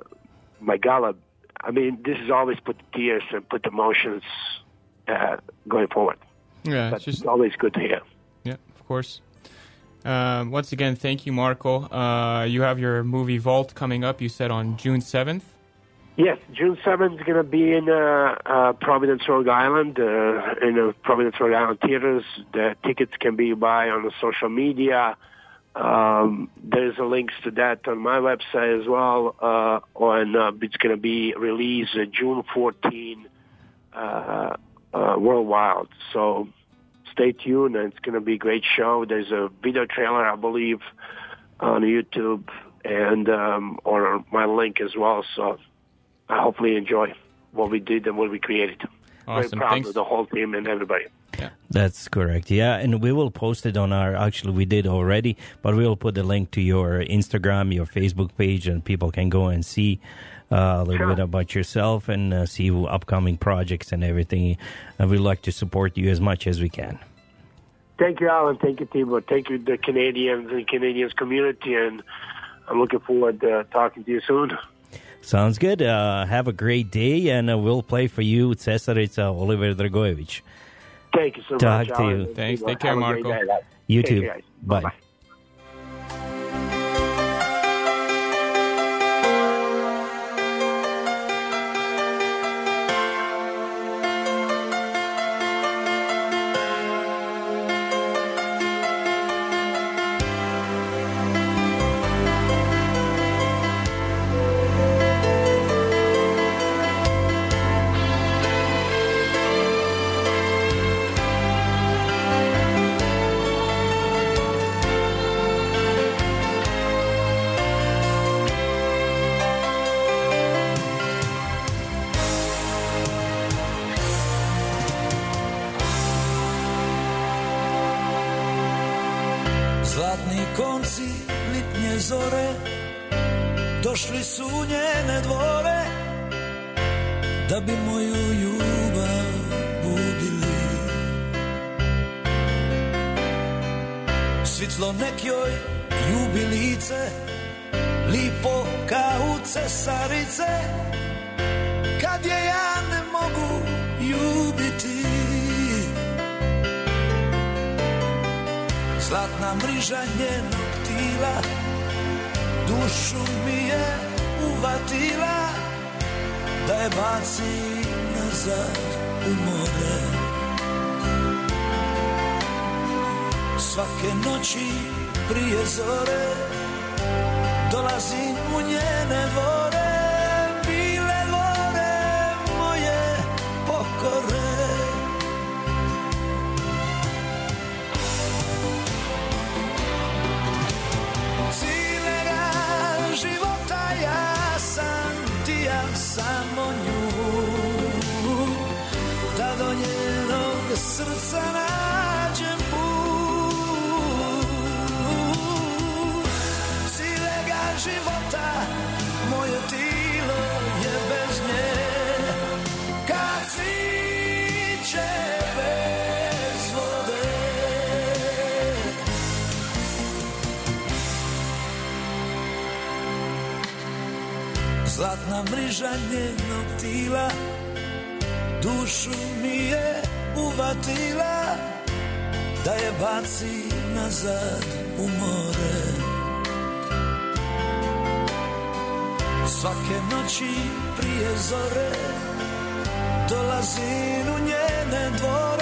my Galab. I mean, this has always put tears and put emotions uh, going forward. Yeah, but it's just it's always good to hear. Yeah, of course. Um, once again, thank you, Marco. Uh, you have your movie Vault coming up. You said on June seventh. Yes, June 7th is going to be in uh, uh, Providence, Rhode Island, uh, in the Providence, Rhode Island theaters. The tickets can be buy on the social media. Um, there's a links to that on my website as well. Uh, on uh, it's going to be released June 14 uh, uh, worldwide. So stay tuned, and it's going to be a great show. There's a video trailer, I believe, on YouTube and um, on my link as well. So I hopefully enjoy what we did and what we created. Awesome. Very proud Thanks. of the whole team and everybody. Yeah. That's correct. Yeah, and we will post it on our. Actually, we did already, but we will put the link to your Instagram, your Facebook page, and people can go and see a little bit about yourself and uh, see upcoming projects and everything. And we'd like to support you as much as we can. Thank you, Alan. Thank you, Timo. Thank you, the Canadians and Canadians community. And I'm looking forward to talking to you soon. Sounds good. Uh, have a great day, and uh, we'll play for you, Cesarica Oliver Dragojevic. Thank you so Talk much. to Alan you. Thanks. Take care, Have a great Marco. day. You Take too. Bye. Bye-bye. U njene baci nazad u more. Svake noći prije zore Dolazim u njene dvore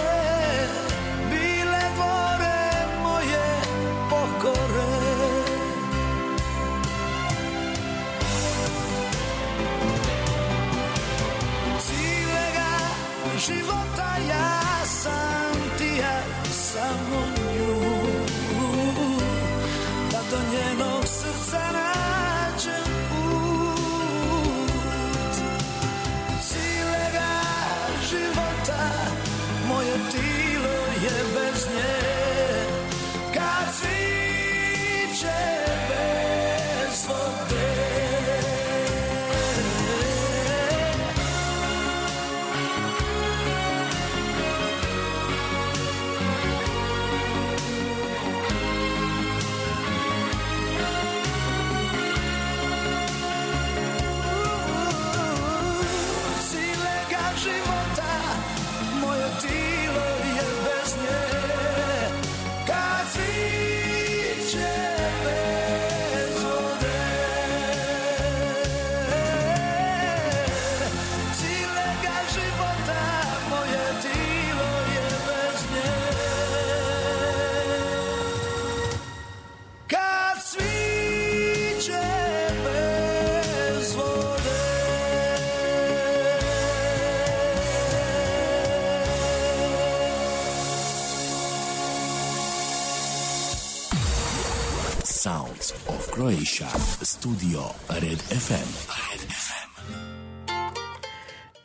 Croatia. Studio Red FM. Red FM.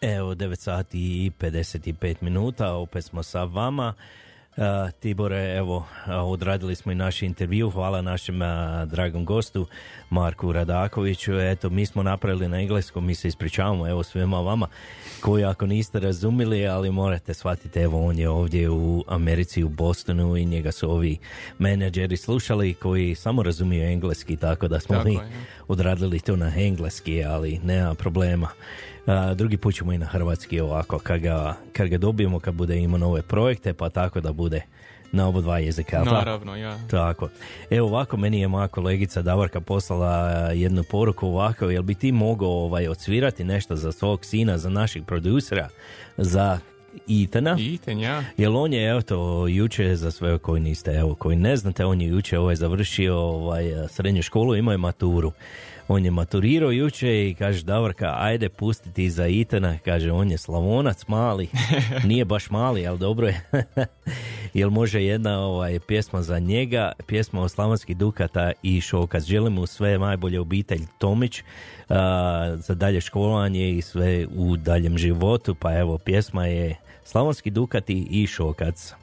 Evo, 9 sati i 55 minuta, opet smo sa vama. Uh, Tibore, evo, odradili smo i naš intervju, hvala našem uh, dragom gostu Marku Radakoviću. Eto, mi smo napravili na engleskom, mi se ispričavamo, evo svima vama koji ako niste razumili, ali morate shvatiti, evo on je ovdje u Americi, u Bostonu i njega su ovi menadžeri slušali koji samo razumiju engleski, tako da smo Tako mi je, odradili to na engleski, ali nema problema. A, drugi put ćemo i na hrvatski ovako, kad ga, kad ga dobijemo, kad bude imao nove projekte, pa tako da bude na oba dva jezika. jel? Naravno, ja. Tako. Evo ovako, meni je moja kolegica Davorka poslala jednu poruku ovako, jel bi ti mogao ovaj, odsvirati nešto za svog sina, za našeg producera, za Itana? Iten, ja. Jer on je, evo to, juče, za sve koji niste, evo, koji ne znate, on je juče ovaj, završio ovaj, srednju školu, imao je maturu. On je maturirao juče i kaže Davorka, ajde pustiti za Itana, kaže on je slavonac mali, (laughs) nije baš mali, ali dobro je. (laughs) Jel može jedna ovaj, pjesma za njega, pjesma o Slavonski Dukata i Šokac. Želim mu sve najbolje obitelj Tomić a, za dalje školovanje i sve u daljem životu, pa evo pjesma je Slavonski Dukati i Šokac.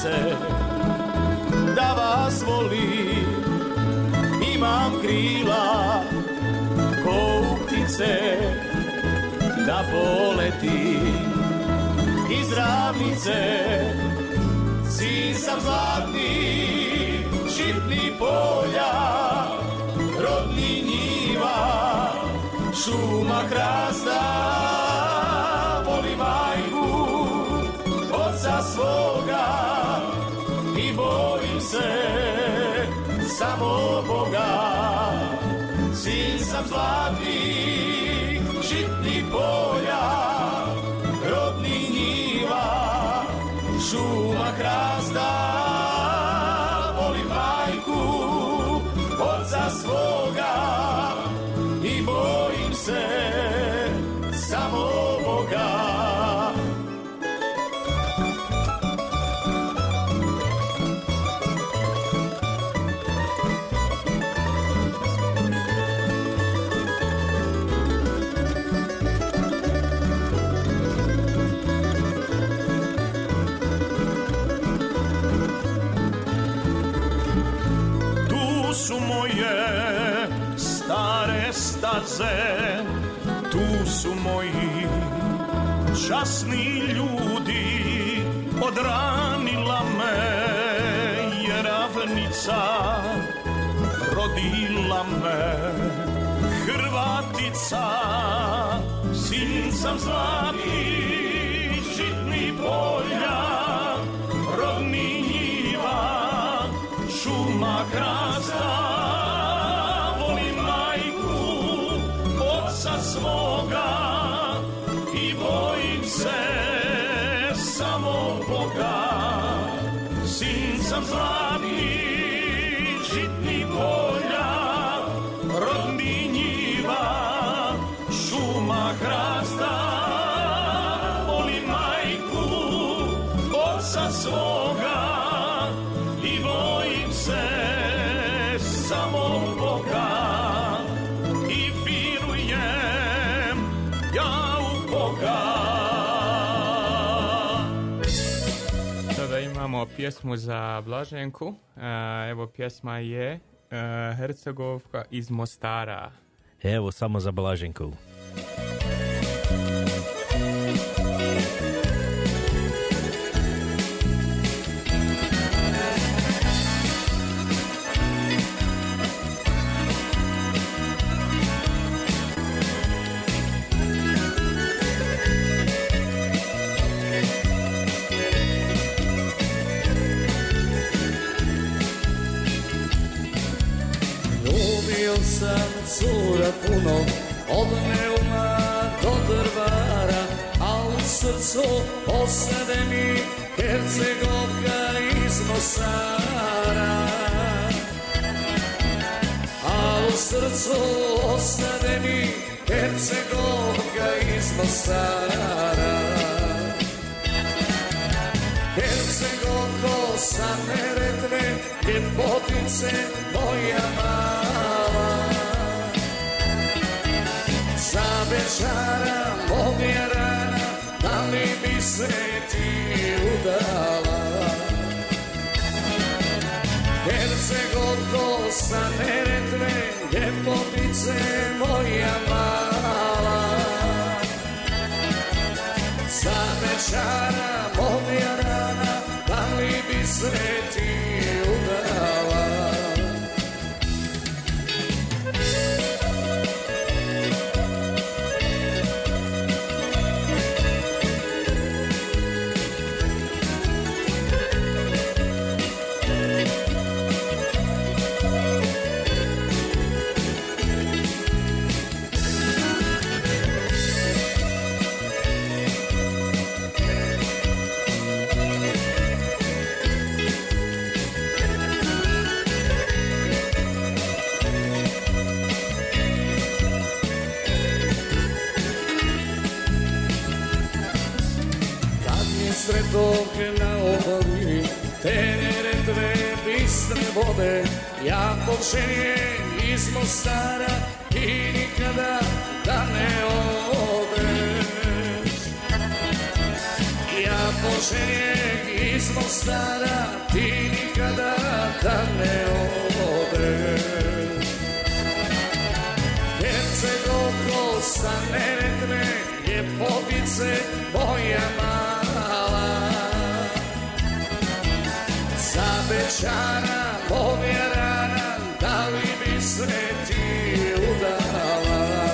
Srce da vas voli Imam krila ko ptice da poleti iz ravnice Sin sam zlatni, žitni polja, rodni njiva, šuma hrasta. Samo Boga. Sin sam zlatni, staze, tu su moji časni ljudi, odranila me je ravnica, rodila me Hrvatica, imamo pjesmu za Blaženku. E, Evo pjesma je e, Hercegovka iz Mostara. Evo, samo za Blaženku. Puno Od neuma do drvara A u srcu osade mi Hercegovka iz Mosara u srcu osade mi Hercegovka iz Mostara Hercegovko sa Neretve, ljepotice moja mala. Sa večara moja rana, da li bi se ti udala? Hercegovko sa Neretve, ljepotice moja mala. Sa večara moja rana, da li bi se ti udala? te neretve bistre vode Ja počenje iz Mostara i nikada da ne odeš. Ja počenje iz Mostara ti nikada da ne odeš. Herceg oko sa neretve ljepotice moja mama Bećara, povjerana, da li bi se ti udala?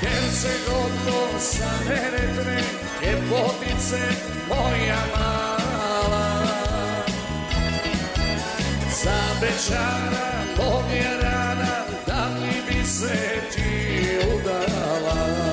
Hercegovko sa Neretve, ljepotice moja mala. Za povjerana, da li bi se ti udala?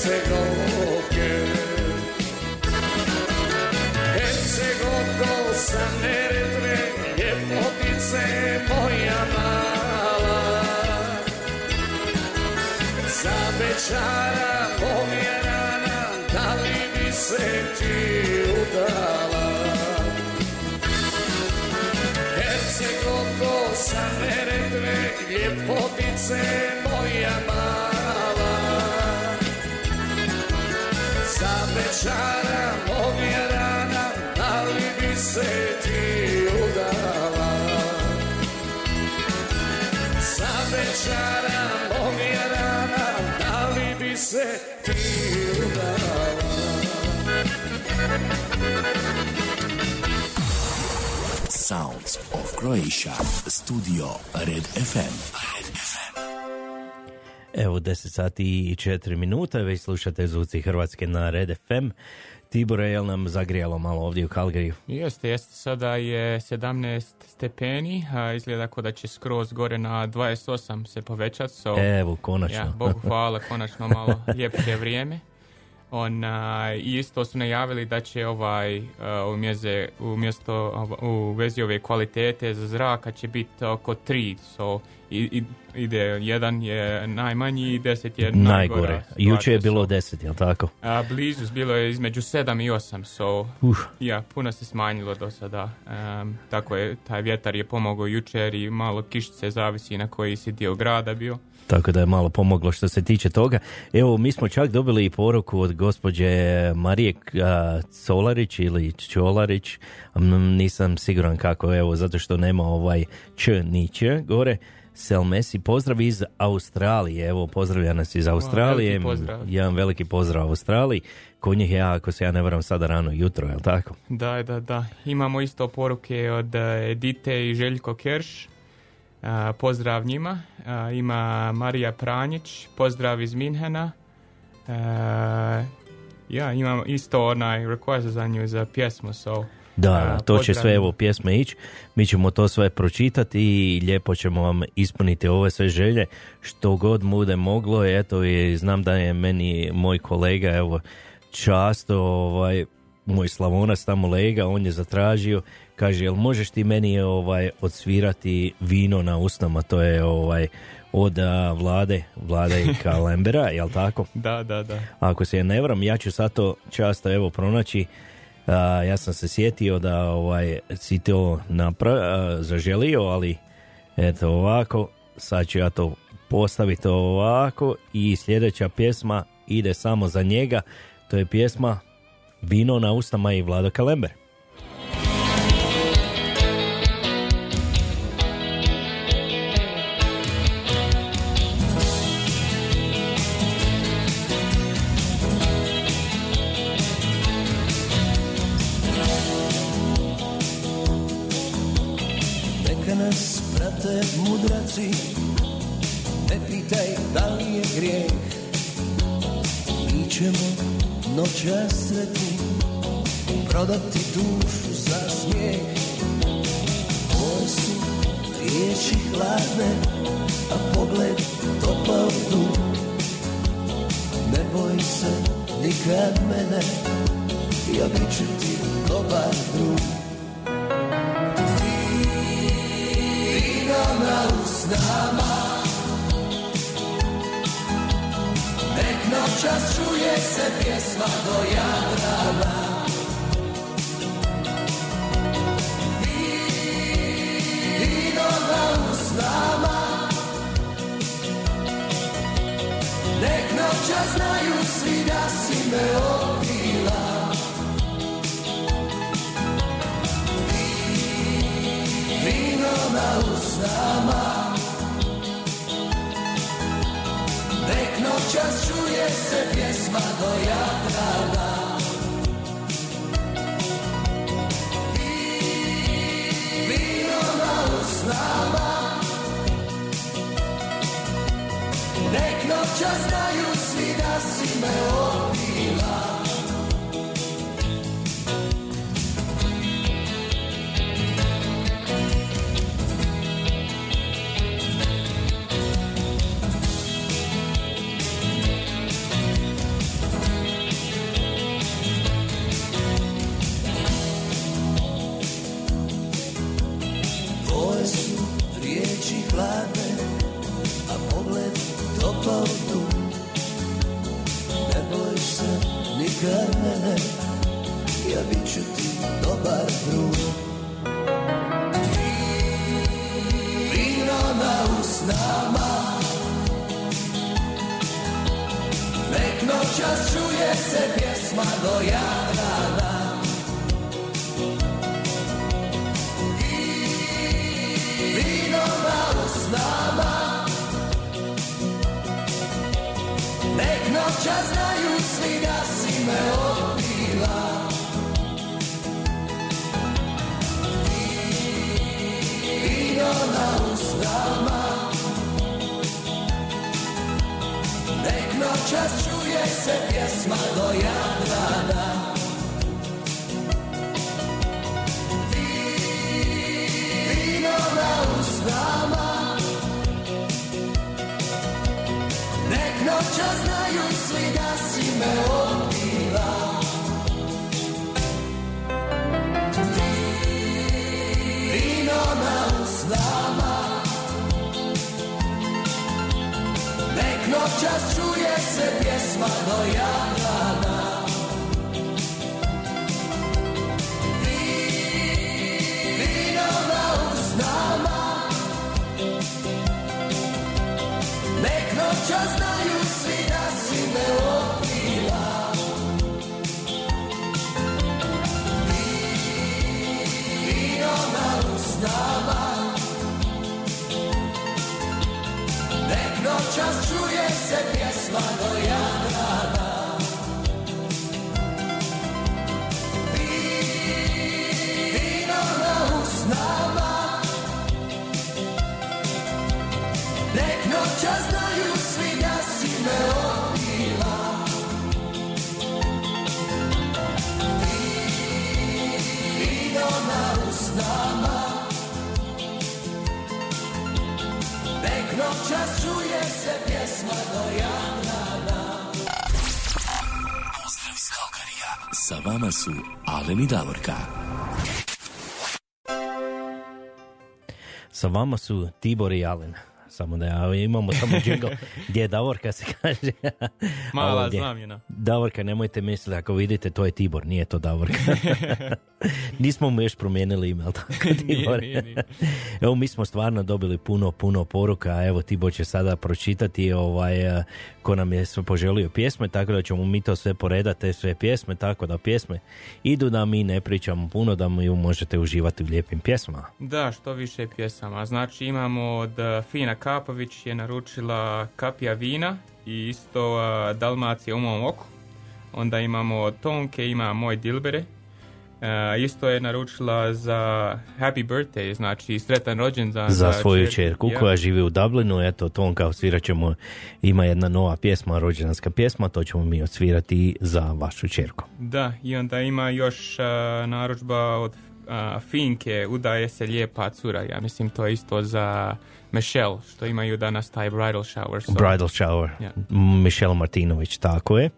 Hercegovke. Hercegovko sa Neretve, ljepotice moja mala. Za Bećara pomjerana, da li bi se ti udala? Hercegovko sa Neretve, ljepotice Za Bećara pomjerana, da li bi se ti udala? Za Bećara pomjerana, da li bi se ti udala? Sounds of Croatia. Studio Red FM. Evo 10 sati i 4 minuta, već slušate zvuci Hrvatske na Red FM. Tibore, jel nam zagrijalo malo ovdje u Calgary? Jeste, jeste. Sada je 17 stepeni, a izgleda kao da će skroz gore na 28 se povećati. So, Evo, konačno. Ja, Bogu hvala, konačno malo (laughs) ljepše vrijeme. Ona, i isto su najavili da će ovaj uh, umjeze, umjesto u vezi ove kvalitete za zraka će biti oko 3, so i, i- ide jedan je najmanji i 10 je najgora Najgore. Juče je bilo so- 10, jel tako? a, blizu, bilo je između 7 i 8, so Uh. ja, puno se smanjilo do sada. Em, tako je, taj vjetar je pomogao jučer i malo kišice zavisi na koji si dio grada bio. Tako da je malo pomoglo što se tiče toga. Evo, mi smo čak dobili i poruku od gospođe Marije a, Colarić ili Čolarić, nisam siguran kako, evo, zato što nema ovaj č ni ć gore. Selmesi, pozdrav iz Australije, evo, pozdravlja nas iz Australije. veliki pozdrav. Jedan veliki pozdrav Australiji. Kod njih je, ako se ja ne varam, sada rano jutro, je li tako? Da, da, da. Imamo isto poruke od e, Edite i Željko Kerš. A, pozdrav njima. A, ima Marija Pranjić, pozdrav iz Minhena. A, ja, imam isto onaj request za nju za pjesmu, so... Da, a, to će sve evo pjesme ići. Mi ćemo to sve pročitati i lijepo ćemo vam ispuniti ove sve želje što god bude moglo. Eto i znam da je meni moj kolega evo často ovaj moj Slavonac tamo lega, on je zatražio, kaže jel možeš ti meni ovaj odsvirati vino na usnama, to je ovaj od a, vlade, vlade i (laughs) kalembera, jel tako? Da, da, da. Ako se ne varam, ja ću sad to často evo pronaći. A, ja sam se sjetio da ovaj si to napra- a, zaželio, ali eto ovako, sad ću ja to postaviti ovako i sljedeća pjesma ide samo za njega. To je pjesma Vino na usnama i Vlado Kalember. Nikad mene Ja bit ću ti dobar drug. Vino na usnama. Nek noćas čuje se pjesma do Jadrana Nek noćas znaju svi da si me opila Vino na usnama. Nek noćas čuje se pjesma do Jadrana. Vino na usnama. Nek noćas znaju svi da Sa vama su Alen i Davorka. Sa vama su Tibor i Alen. Samo da ja, imamo samo (laughs) jingle gdje je Davorka se kaže. Mala Ovdje. zamjena. Davorka, nemojte misliti, ako vidite, to je Tibor, nije to Davorka. (laughs) (laughs) Nismo mu još promijenili email, tako (laughs) Tibor. nije, nije. Evo, mi smo stvarno dobili puno, puno poruka. Evo, Tibor će sada pročitati ovaj, eh, ko nam je sve poželio pjesme, tako da ćemo mi to sve poredati, te sve pjesme, tako da pjesme idu da mi ne pričamo puno, da mi možete uživati u lijepim pjesmama. Da, što više pjesama. Znači imamo od uh, Fina Kapović je naručila Kapija vina i isto uh, Dalmacija u mom oku. Onda imamo Tonke, ima Moj Dilbere. E, isto je naručila za Happy Birthday, znači sretan rođendan za svoju čer- čerku Ja. koja živi u Dublinu, eto to kao svirat ćemo, ima jedna nova pjesma, rođendanska pjesma, to ćemo mi odsvirati za vašu čerku. Da, i onda ima još uh, narudžba od uh, Finke, udaje se lijepa cura, ja mislim to je isto za Michelle, što imaju danas taj bridal shower. so- Bridal Shower, Ja. Mišel Martinović, tako je.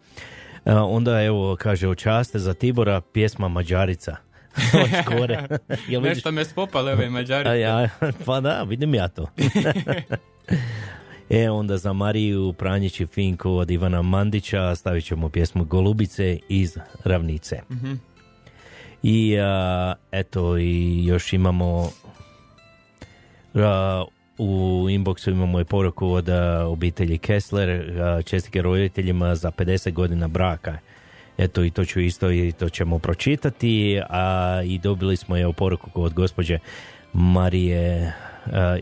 Onda evo, kaže, očaste za Tibora, pjesma Mađarica. (laughs) (laughs) Jel vidiš? Nešto me spopale ove Mađarice. Ja, (laughs) pa da, vidim ja to. e, onda za Mariju Pranjić i Finku od Ivana Mandića stavit ćemo pjesmu Golubice iz Ravnice. Mhm. I a, eto, i još imamo a, u inboxu imamo i poruku od obitelji Kessler, a, čestitke roditeljima za 50 godina braka. Eto i to ću isto i to ćemo pročitati, a i dobili smo je poruku od gospođe Marije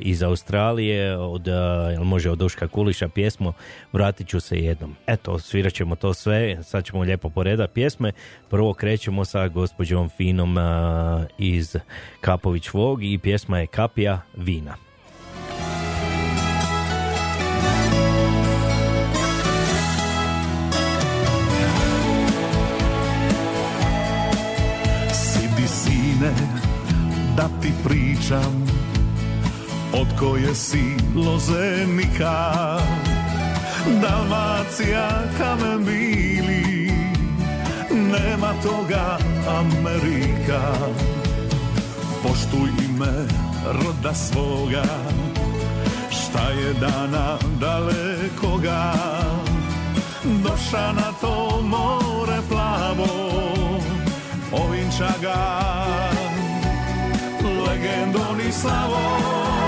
iz Australije, od, jel može od Duška Kuliša pjesmu Vratit ću se jednom. Eto, svirat ćemo to sve, sad ćemo lijepo poredati pjesme. Prvo krećemo sa gospođom Finom iz Kapović Vog i pjesma je Kapija vina. Da ti pričam Od koje si lozenika. Dalmacija kamen bili Nema toga Amerika. Poštuj ime roda svoga Šta je dana dalekoga. Doša na to more plavo Ovinča ga legendom i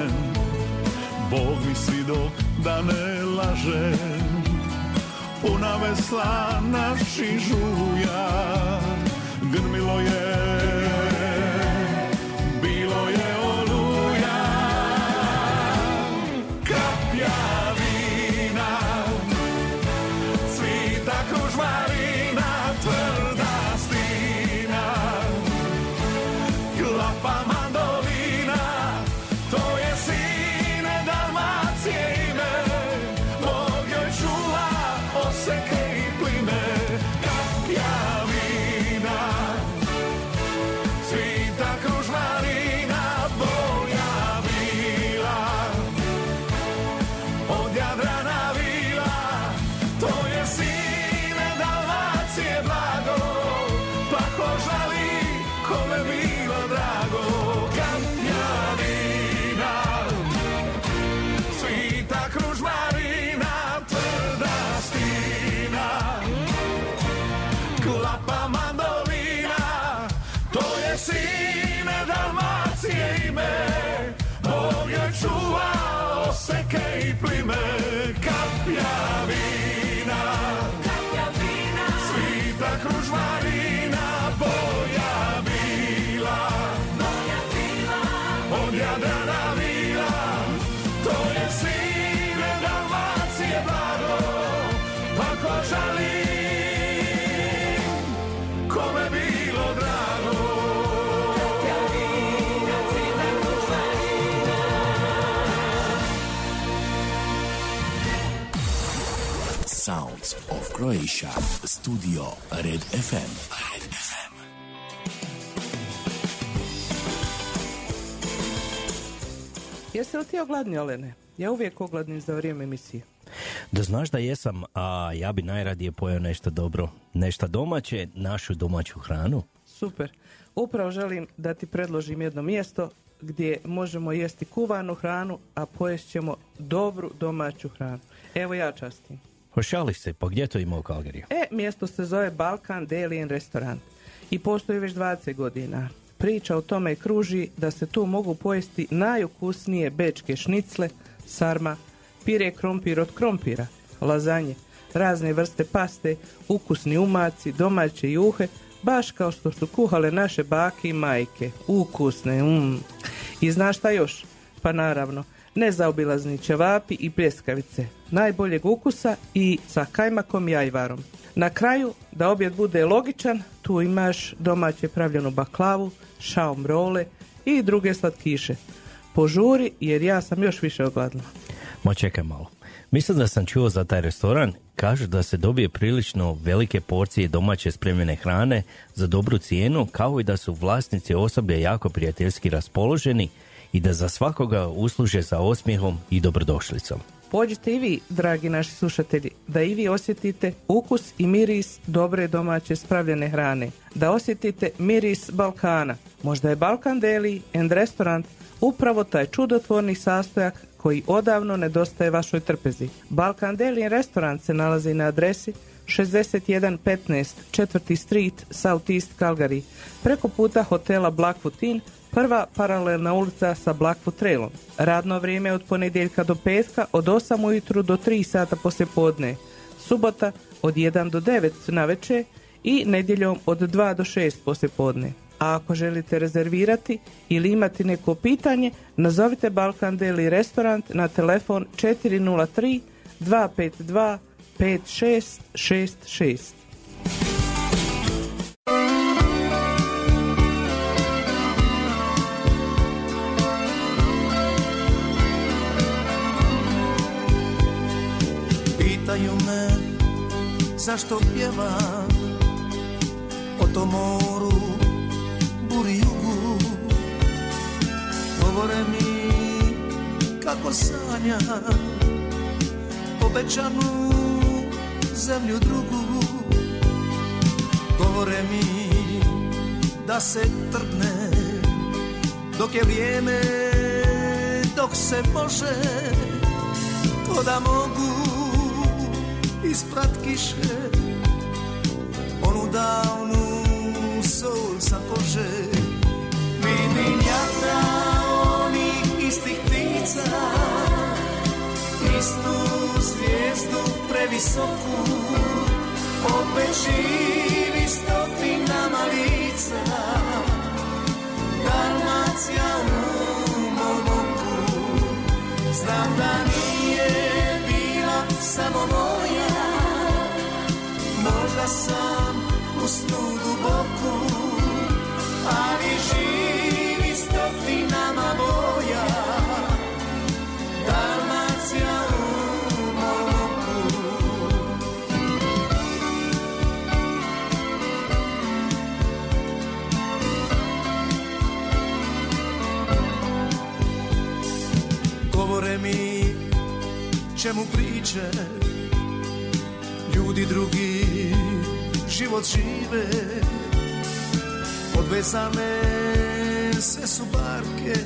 kažem Bog mi svidok da ne lažem. Puna vesla naši žuja. Grmilo je Croatia. Studio Red FM. Red FM. Jesi li ti ogladni, Olene? Ja uvijek ogladnim za vrijeme emisije. Da znaš da jesam, a ja bi najradije pojeo nešto dobro, nešto domaće, našu domaću hranu. Super. Upravo želim da ti predložim jedno mjesto gdje možemo jesti kuvanu hranu, a pojest ćemo dobru domaću hranu. Evo ja častim. Hošališ se, pa gdje to ima u Kalgariju? E, mjesto se zove Balkan Deli and Restaurant i postoji već 20 godina. Priča o tome kruži da se tu mogu pojesti najukusnije bečke šnicle, sarma, pire krompir od krompira, lazanje, razne vrste paste, ukusni umaci, domaće juhe, baš kao što su kuhale naše bake i majke. Ukusne, mm. I znaš šta još? Pa naravno, nezaobilazni ćevapi i pljeskavice, najboljeg ukusa i sa kajmakom i ajvarom. Na kraju, da objed bude logičan, tu imaš domaće pravljenu baklavu, šaom role i druge slatkiše. Požuri jer ja sam još više ogladna. Ma čekaj malo. Mislim da sam čuo za taj restoran, kažu da se dobije prilično velike porcije domaće spremljene hrane za dobru cijenu, kao i da su vlasnici osoblje jako prijateljski raspoloženi i da za svakoga usluže sa osmijehom i dobrodošlicom. Pođite i vi, dragi naši slušatelji, da i vi osjetite ukus i miris dobre domaće spravljene hrane. Da osjetite miris Balkana. Možda je Balkan Deli and Restaurant upravo taj čudotvorni sastojak koji odavno nedostaje vašoj trpezi. Balkan Deli and Restaurant se nalazi na adresi 6115 4. Street, South East Calgary, preko puta hotela Blackfoot Inn, prva paralelna ulica sa Blackfoot Trailom. Radno vrijeme od ponedjeljka do petka od 8 ujutru do 3 sata poslje podne. Subota od 1 do 9 na večer i nedjeljom od 2 do 6 poslje podne. A ako želite rezervirati ili imati neko pitanje, nazovite Balkan Deli Restaurant na telefon 403 252 5666. zašto pjevam o tom moru, buri jugu. Govore mi kako sanjam obećanu zemlju drugu. Govore mi da se trgne dok je vrijeme dok se može ko da mogu isprat kiše onu davnu sol sa kože. Vidim jatra onih istih ptica istu zvijezdu previsoku opet živi stotinama lica Dalmacija u mom oku znam da nije samo moja. Možda sam u snu duboku ali živi čemu priče. Ljudi drugi život žive. Odvezane sve su barke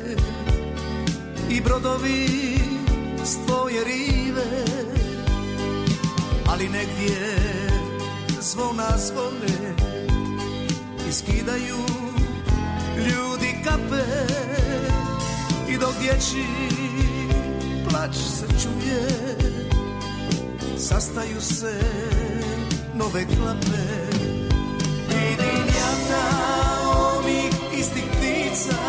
I brodovi s tvoje rive. Ali negdje zvona zvone I skidaju ljudi kape I dok dječji plać se čuje Sastaju se nove klape. Vidim jata onih istih ptica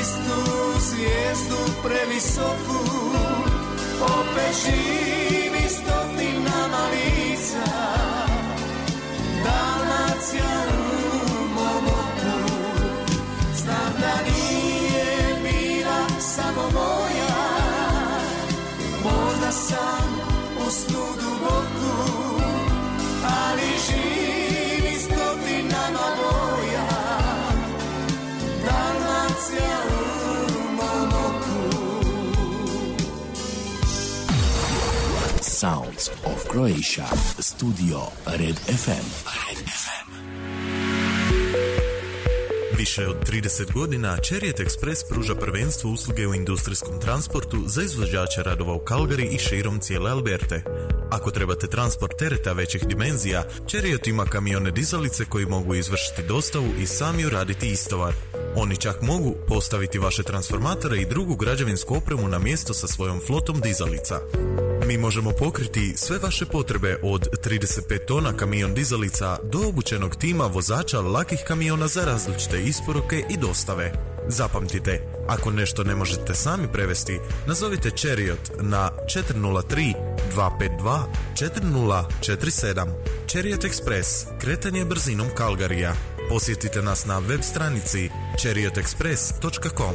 Istu zvijezdu previsoku Opet živi Sounds of Croatia. Studio Red FM. Red FM. Više od 30 godina Chariot Express pruža prvenstvo usluge u industrijskom transportu za izvođače radova u Kalgari i širom cijele Alberte. Ako trebate transport tereta većih dimenzija, Chariot ima kamione dizalice koji mogu izvršiti dostavu i sami uraditi istovar. Oni čak mogu postaviti vaše transformatore i drugu građevinsku opremu na mjesto sa svojom flotom dizalica. Mi možemo pokriti sve vaše potrebe od 35 tona kamion dizalica do obučenog tima vozača lakih kamiona za različite isporuke i dostave. Zapamtite, ako nešto ne možete sami prevesti, nazovite Chariot na 403 252 4047. Chariot Express, kretanje brzinom Kalgarija. Posjetite nas na web stranici chariotexpress.com.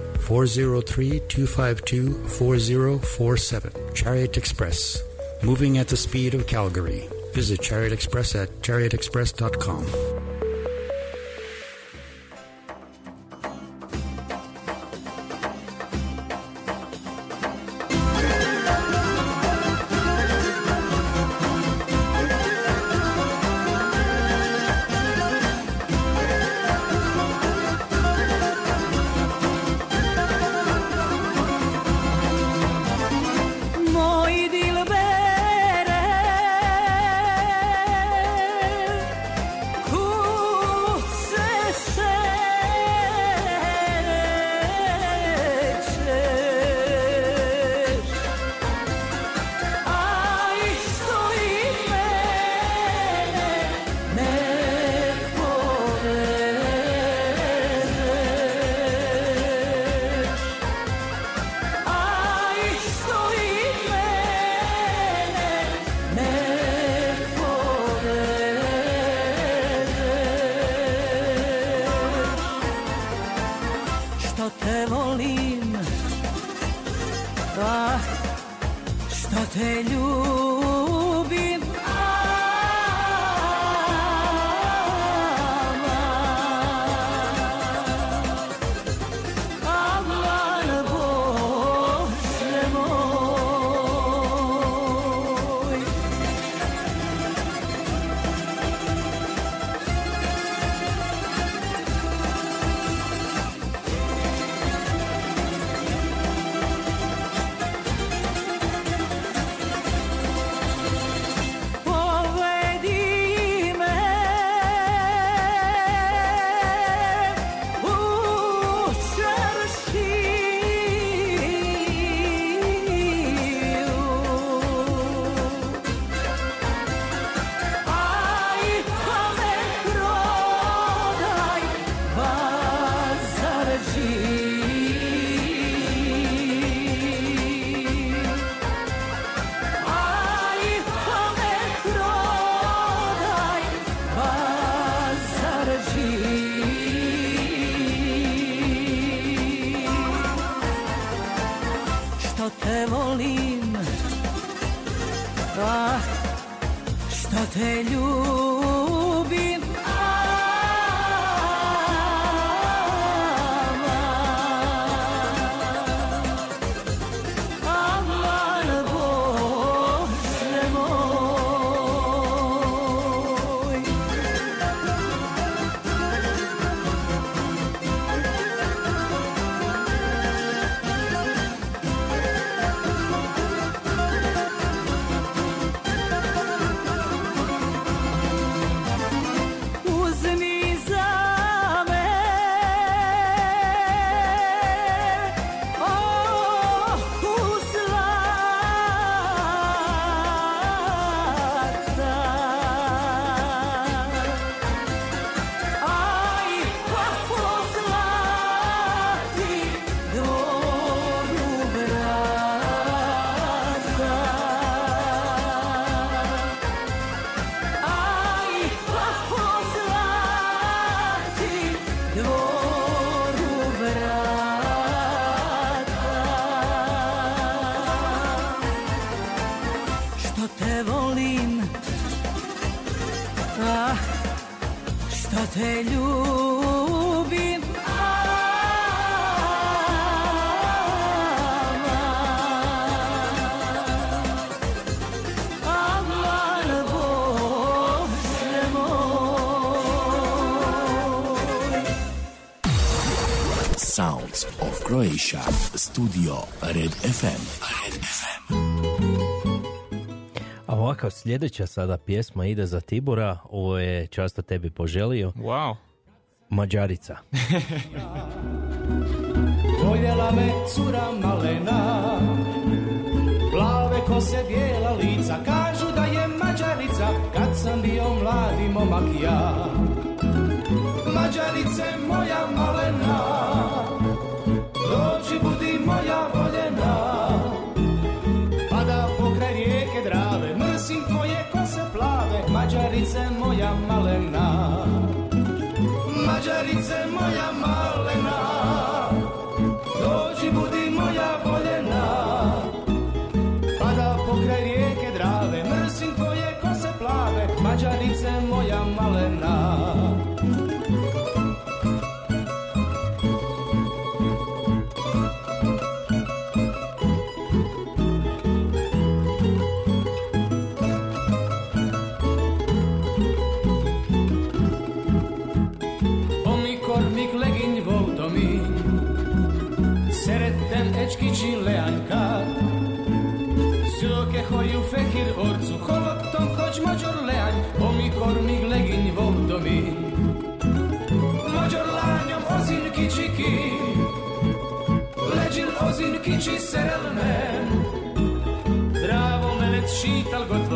403-252-4047. Chariot Express. Moving at the speed of Calgary. Visit Chariot Express at chariotexpress.com. Croatia. Studio Red FM. Red FM. A ovako, sljedeća sada pjesma ide za Tibora, ovo je často tebi poželio. Wow. Mađarica. (laughs) Voljela me cura malena Plave kose bijela lica Kažu da je mađarica Kad sam bio mladi momak ja Mađarice moja malena moja voljena Pa da pokraj rijeke drave Mrsim tvoje kose plave Mađarice moja malena. Mađarice moja malena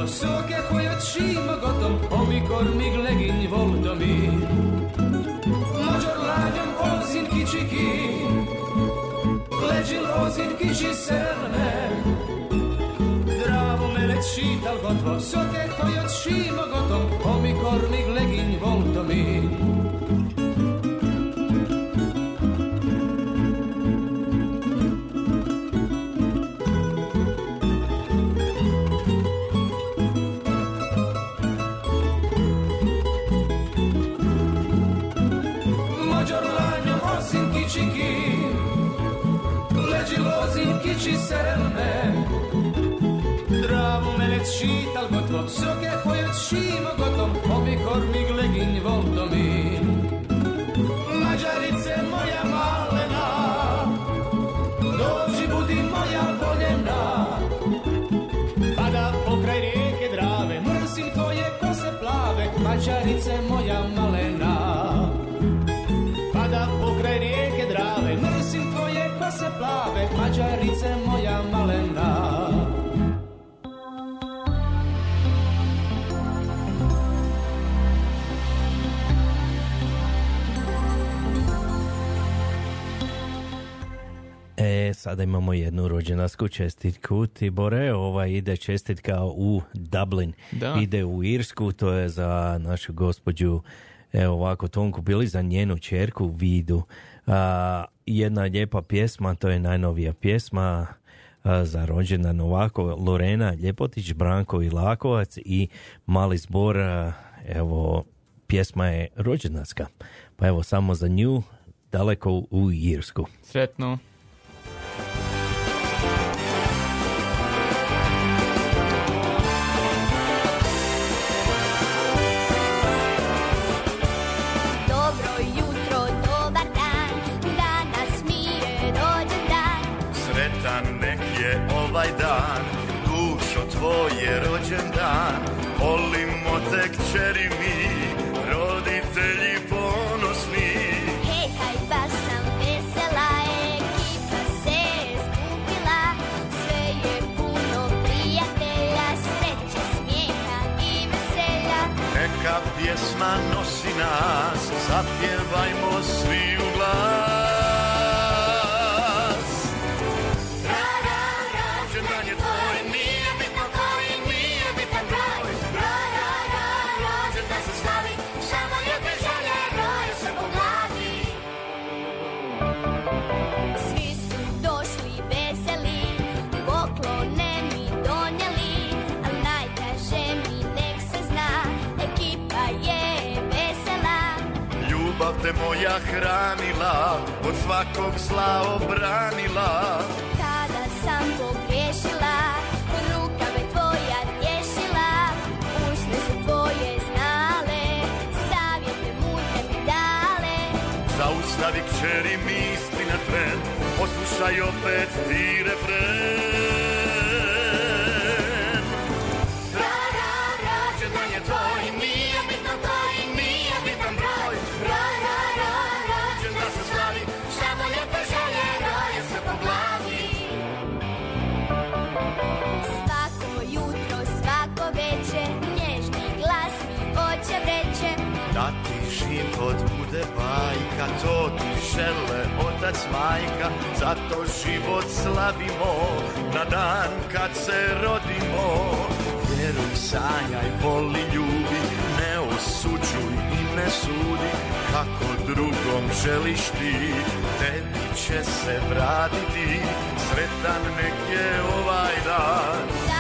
sítalgatva Szőke hajat símogatom Amikor még legény voltam én. Magyar lányom az én kicsikém Legyél az én kicsi szerelmem Dráva mellett sítalgatva Szökek hajat símogatom Amikor még legény voltam én kicsi szerelmek. Dráma mellett sítalgatom, szöke folyat simogatom, amikor még legény voltam Mađarice moja malena E, sada imamo jednu rođendansku čestitku. Tibore, ova ide čestitka u Dublin. Da. Ide u Irsku, to je za našu gospođu evo ovako Tonku bili za njenu čerku Vidu. A, jedna lijepa pjesma, to je najnovija pjesma za rođendan ovako Lorena Ljepotić, Branko i Lakovac i mali zbor, evo pjesma je rođendanska. Pa evo samo za nju daleko u Irsku. Sretno. Te moja hranila, od svakog zla obranila. Tada sam pogriješila, rukave tvoja tješila, usne su tvoje znale, savjete mudre mi dale. Zaustavi kćeri misli na tren, poslušaj opet ti refren. Žele otac majka, zato život slavimo na dan kad se rodimo. Vjeruj, sanjaj, voli, ljubi, ne osuđuj i ne sudi, kako drugom želiš ti, tebi će se vratiti, sretan nek je ovaj dan.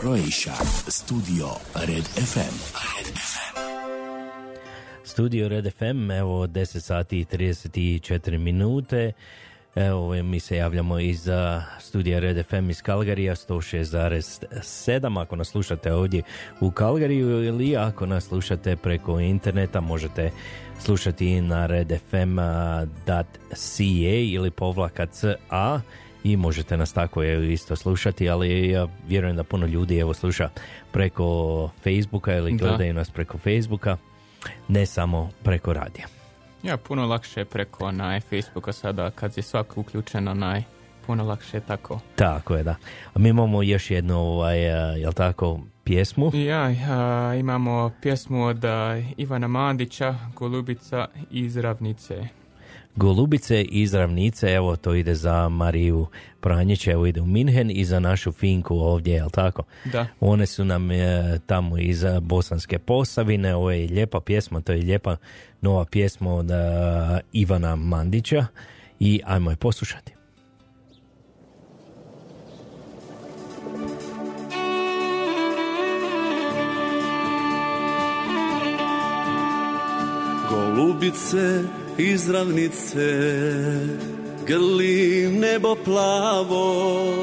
Croatia. Studio Red FM. Red FM. Studio Red FM, evo 10 sati i 34 minute. Evo, mi se javljamo iz studija Red FM iz Kalgarija 106,7. Ako nas slušate ovdje u Kalgariju ili ako nas slušate preko interneta, možete slušati na redfm.ca ili povlaka CA i možete nas tako evo, isto slušati, ali ja vjerujem da puno ljudi evo sluša preko Facebooka ili Da. gledaju nas preko Facebooka, ne samo preko radija. Ja, puno lakše je preko onaj Facebooka sada kad je svako uključen onaj, puno lakše je tako. Tako je, da. A mi imamo još jednu, ovaj, a, jel tako, pjesmu? Ja, a, imamo pjesmu od a, Ivana Mandića, Golubica iz Ravnice. Golubice iz Ravnice, evo to ide za Mariju Pranjić, evo ide u Minhen i za našu Finku ovdje, jel tako? Da. One su nam e, tamo iz e, Bosanske Posavine, ovo je lijepa pjesma, to je lijepa nova pjesma od e, Ivana Mandića i ajmo je poslušati. Golubice iz ravnice grli nebo plavo.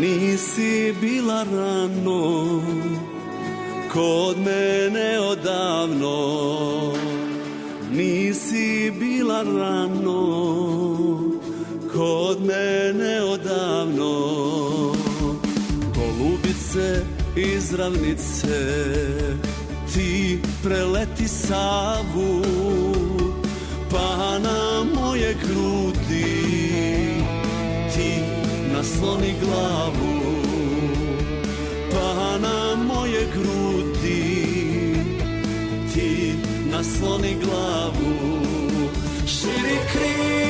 Nisi bila rano kod mene odavno. Nisi bila rano kod mene odavno. Golubice iz ravnice ti preleti Savu pa na moje grudi ti nasloni glavu. Pa na moje grudi ti nasloni glavu. Širi krila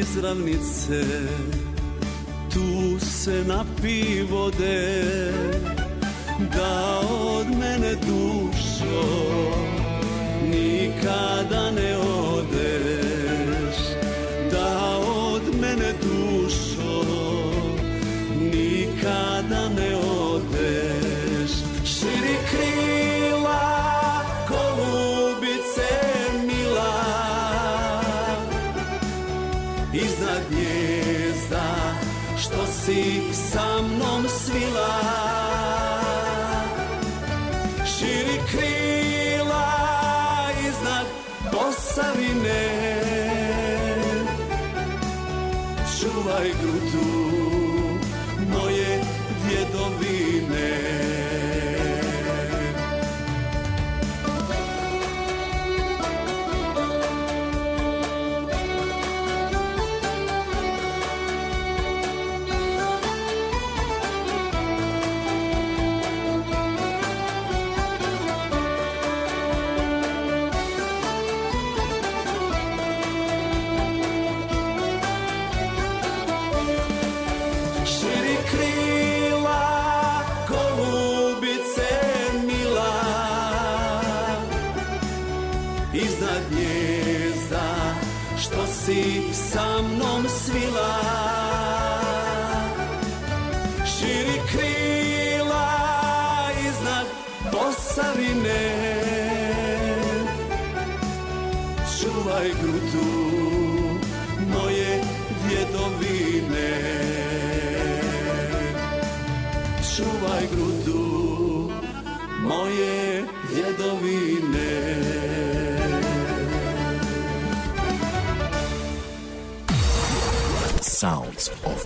iz ravnice Tu se napi vode Da od mene dušo Nikada ne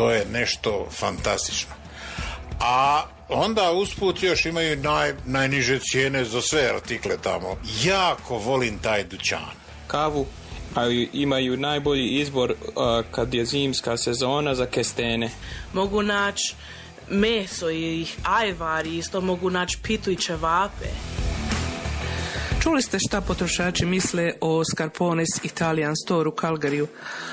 To je nešto fantastično. A onda usput još imaju naj, najniže cijene za sve artikle tamo. Jako volim taj dućan. Kavu, a imaju najbolji izbor a, kad je zimska sezona za kestene. Mogu naći meso i ajvar i isto mogu naći pitu i ćevape. Čuli ste šta potrošači misle o Scarpones Italian Store u Calgaryu.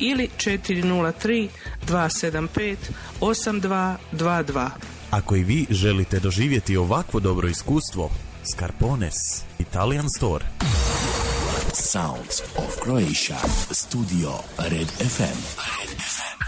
ili 403 275 8222. Ako i vi želite doživjeti ovakvo dobro iskustvo, Scarpones Italian Store. Sounds of Croatia. Studio Red FM. Red FM.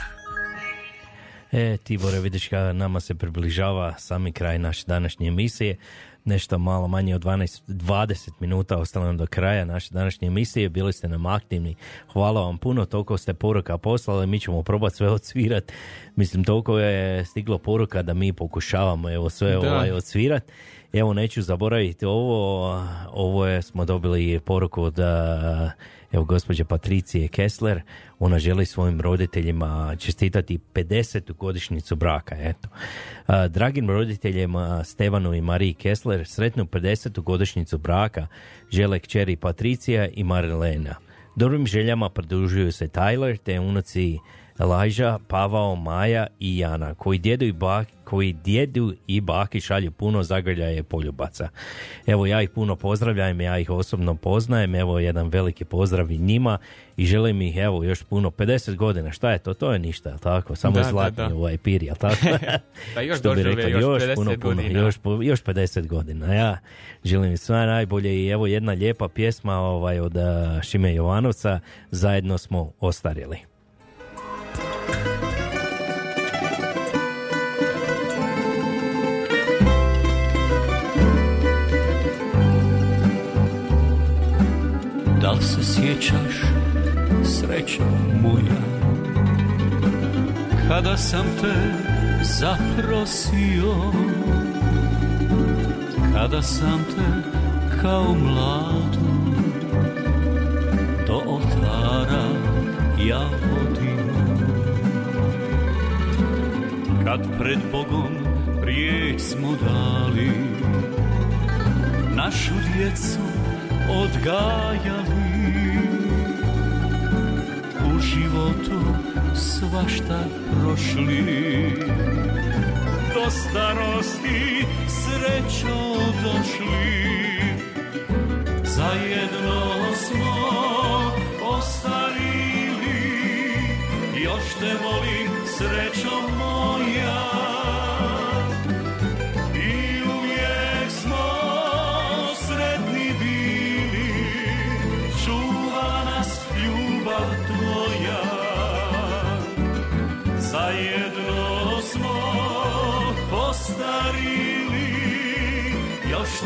E, Tibore, vidiš kada nama se približava sami kraj naše današnje emisije. Nešto malo manje od 12, 20 minuta ostalo nam do kraja naše današnje emisije. Bili ste nam aktivni. Hvala vam puno. Toliko ste poruka poslali. Mi ćemo probati sve odsvirat. Mislim, toliko je stiglo poruka da mi pokušavamo evo sve Da. ovaj odsvirat. Evo, neću zaboraviti ovo. Ovo je, smo dobili poruku od evo, gospođe Patricije Kessler. Ona želi svojim roditeljima čestitati 50. godišnjicu braka. Eto. Dragim roditeljima Stevanu i Mariji Kessler sretnu 50. godišnjicu braka žele kćeri Patricija i Marilena. Dobrim željama pridružuju se Tyler te unuci Lajža, Pavao, Maja i Jana, koji djedu i, bak, koji djedu i baki šalju puno zagrljaje poljubaca. Evo ja ih puno pozdravljam, ja ih osobno poznajem, evo jedan veliki pozdrav i njima i želim ih evo još puno, 50 godina, šta je to? To je ništa, tako? Samo Da, je da, zlatni da. ovaj pir, jel tako? (laughs) Da još Što bi dožive rekli, još 50 puno, puno, godina. još, još 50 godina. Ja želim im sve najbolje i evo jedna lijepa pjesma ovaj, od a, Šime Jovanovca, zajedno smo ostarjeli. Da li se sjećaš, srećo moja, kada sam te zaprosio, kada sam te kao mladu do oltara ja vodio. Kad pred Bogom riječ smo dali, našu djecu odgajali u životu svašta prošli. Do starosti srećo došli. Zajedno smo ostarili. Još te volim srećo moja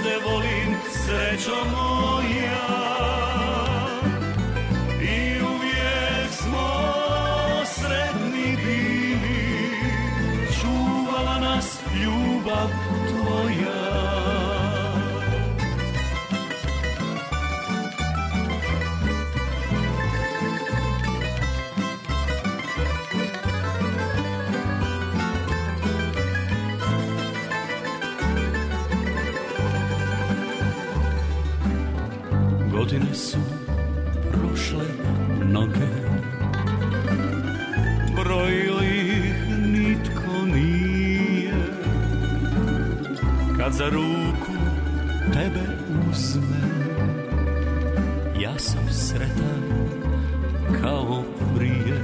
te volim srećo moja. I uvijek smo sretni bili. Čuvala nas ljubav Godine su prošle mnoge. Brojio ih nitko nije. Kad za ruku tebe uzme Ja sam sretan kao prije.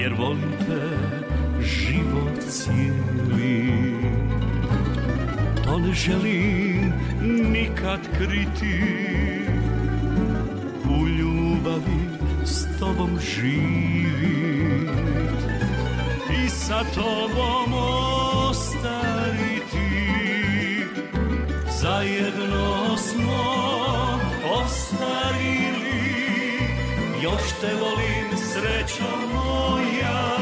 Jer volim te život cijeli. To ne želim nikad kriti. U ljubavi s tobom živit I sa tobom ostariti. Zajedno smo ostarili Još te volim srećo moja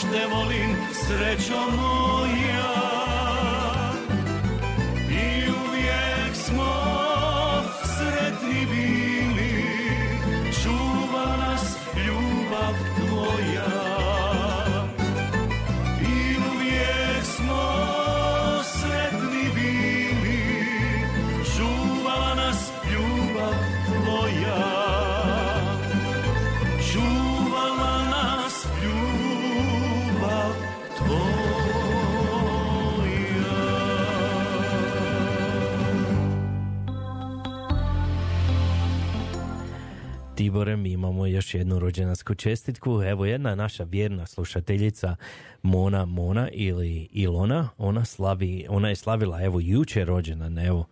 Te volim. Srećo moja Mi imamo još jednu rođendansku čestitku. Evo jedna naša vjerna slušateljica Mona Mona ili Ilona, ona slavi, ona je slavila evo jučer rođendan, evo.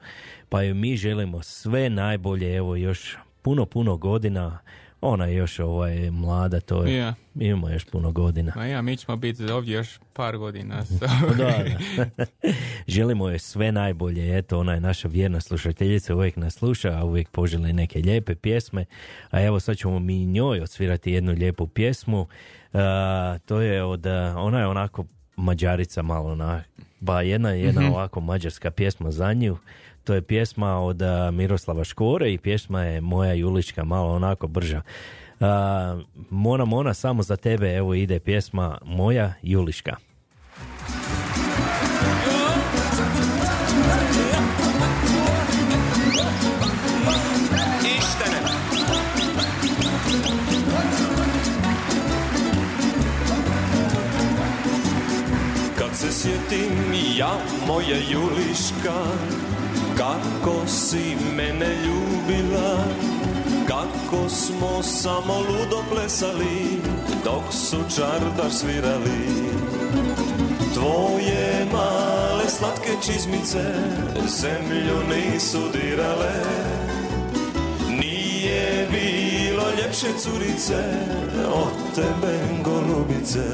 Pa joj mi želimo sve najbolje, evo još puno, puno godina. Ona je još ovaj, mlada, to je, Ja. imamo još puno godina. Ma ja, mi ćemo biti ovdje još par godina. (laughs) so- Da, da. (laughs) Želimo joj sve najbolje, eto, ona je naša vjerna slušateljica, uvijek nas sluša, a uvijek poželi neke lijepe pjesme, a evo sad ćemo mi njoj odsvirati jednu lijepu pjesmu, A, to je od, ona je onako mađarica malo, na, ba jedna, jedna ovako mađarska pjesma za nju, to je pjesma od Miroslava Škore i pjesma je Moja Julička, malo onako brža. A, Mona Mona, samo za tebe, evo ide pjesma Moja Juliška. Kad se sjetim ja, moja Juliška, kako si mene ljubila, kako smo samo ludo plesali, dok su čardar svirali. Tvoje male slatke čizmice zemlju nisu dirale, nije bilo ljepše curice od tebe golubice.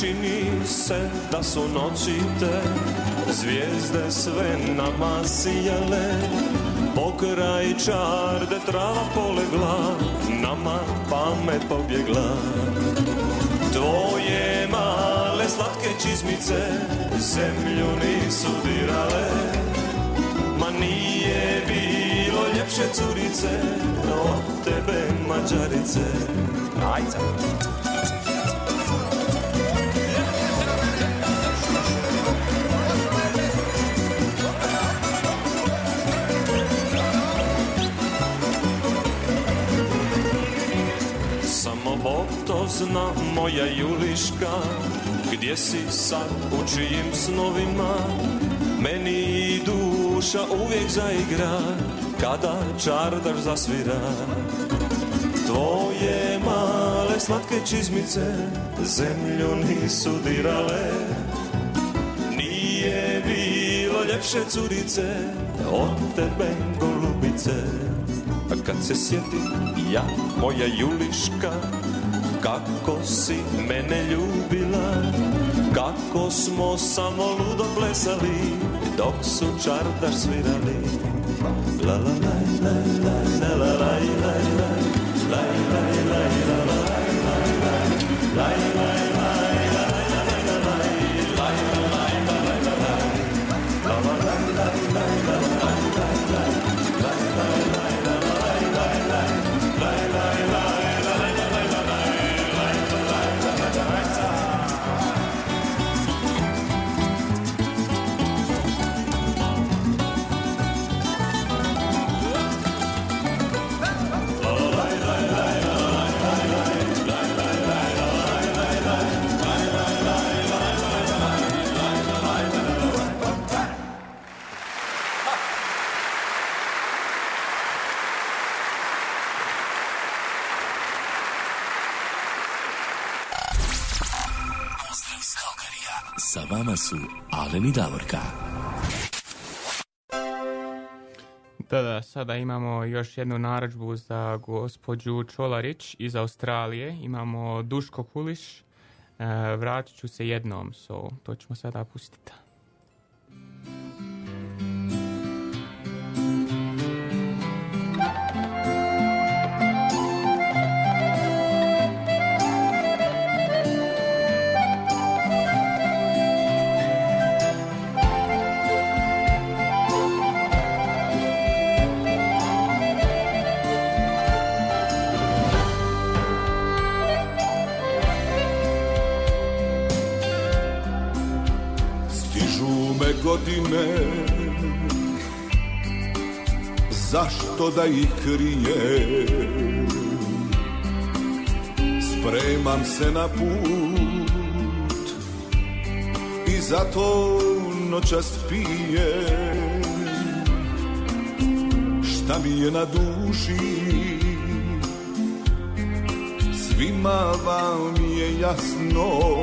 Čini se da su noći te zvijezde sve nama sijale Pokraj čarde trava polegla, nama pamet pobjegla. Tvoje male slatke čizmice zemlju nisu dirale. Ma nije bilo ljepše curice od tebe mađarice. Ajde Zna, moja Juliška, gdje si sad, u čijim snovima, meni duša uvijek zaigra, kada čardaš zasvira. Tvoje male slatke čizmice zemlju nisu dirale, nije bilo ljepše curice od tebe golubice. Kad se sjetim ja, moja Juliška, kako si mene ljubila, kako smo samo ludo plesali, dok su čardaš svirali. La la la la la la la la la la la la la la la la la la i Davorka. Da, da, sada imamo još jednu narudžbu za gospođu Čolarić iz Australije. Imamo Duško Kuliš. E, vratit ću se jednom, so to ćemo sada pustiti. Godine. Zašto da ih krije Spremam se na put I zato noćas pije Šta mi je na duši? Svima vam je jasno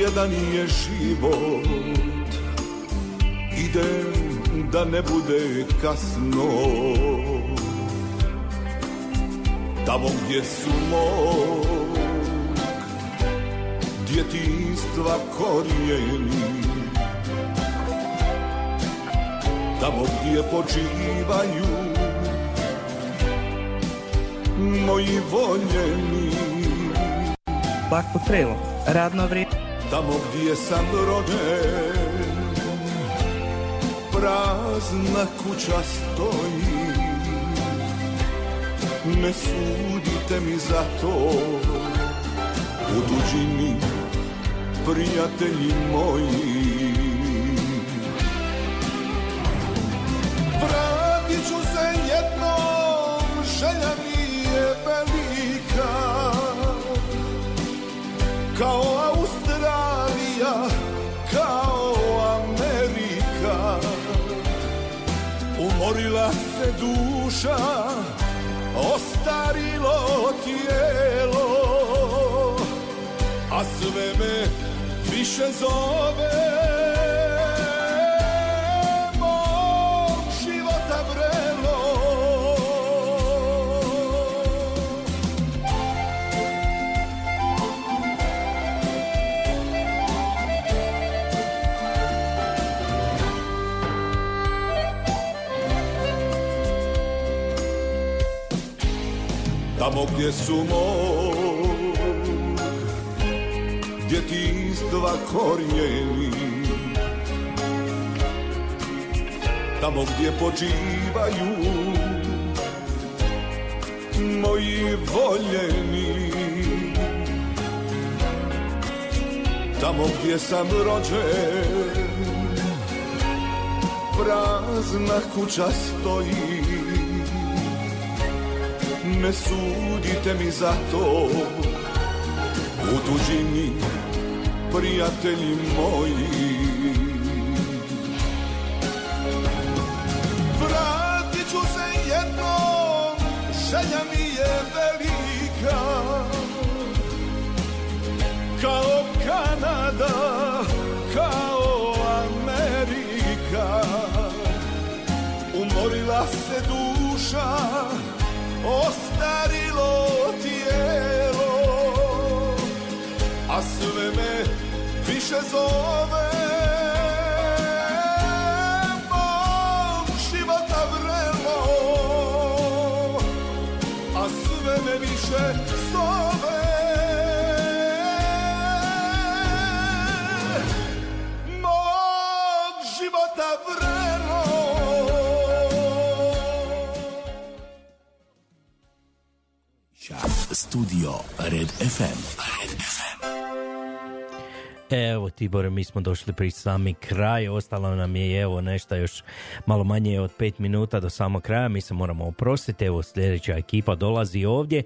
jedan je život. Idem da ne bude kasno. Tamo gdje su mog Djetinstva korijeni tamo gdje počivaju moji voljeni. Black Trail, radno vrijeme. Tamo gdje sam rođen. Prazna kuća stoji. Ne sudite mi za to. U tuđini prijatelji moji. Vratit ću se jednom, želja mi je velika. Kao duša, ostarilo tijelo. A sve me više zove Tamo gdje su mog djetinstva korijeni Tamo gdje počivaju moji voljeni Tamo gdje sam rođen prazna kuća stoji ne sudite mi za to. U tuđini prijatelji moji. Vratit ću se jednom, želja mi je velika. Kao Kanada, kao Amerika. Umorila se duša, ostarilo tijelo A sve me više zove Studio Red FM. Red FM. Evo Tibore, mi smo došli pri sami kraj, ostalo nam je evo nešto još malo manje od pet minuta do samog kraja, mi se moramo oprostiti, evo sljedeća ekipa dolazi ovdje.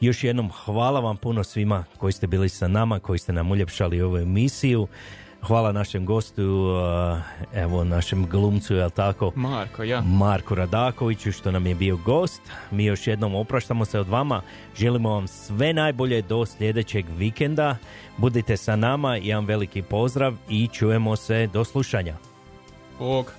Još jednom hvala vam puno svima koji ste bili sa nama, koji ste nam uljepšali ovu emisiju. Hvala našem gostu, uh, evo našem glumcu, jel tako? Marko, ja. Marku Radakoviću što nam je bio gost. Mi još jednom opraštamo se od vama. Želimo vam sve najbolje do sljedećeg vikenda. Budite sa nama, jedan veliki pozdrav i čujemo se do slušanja. Bog.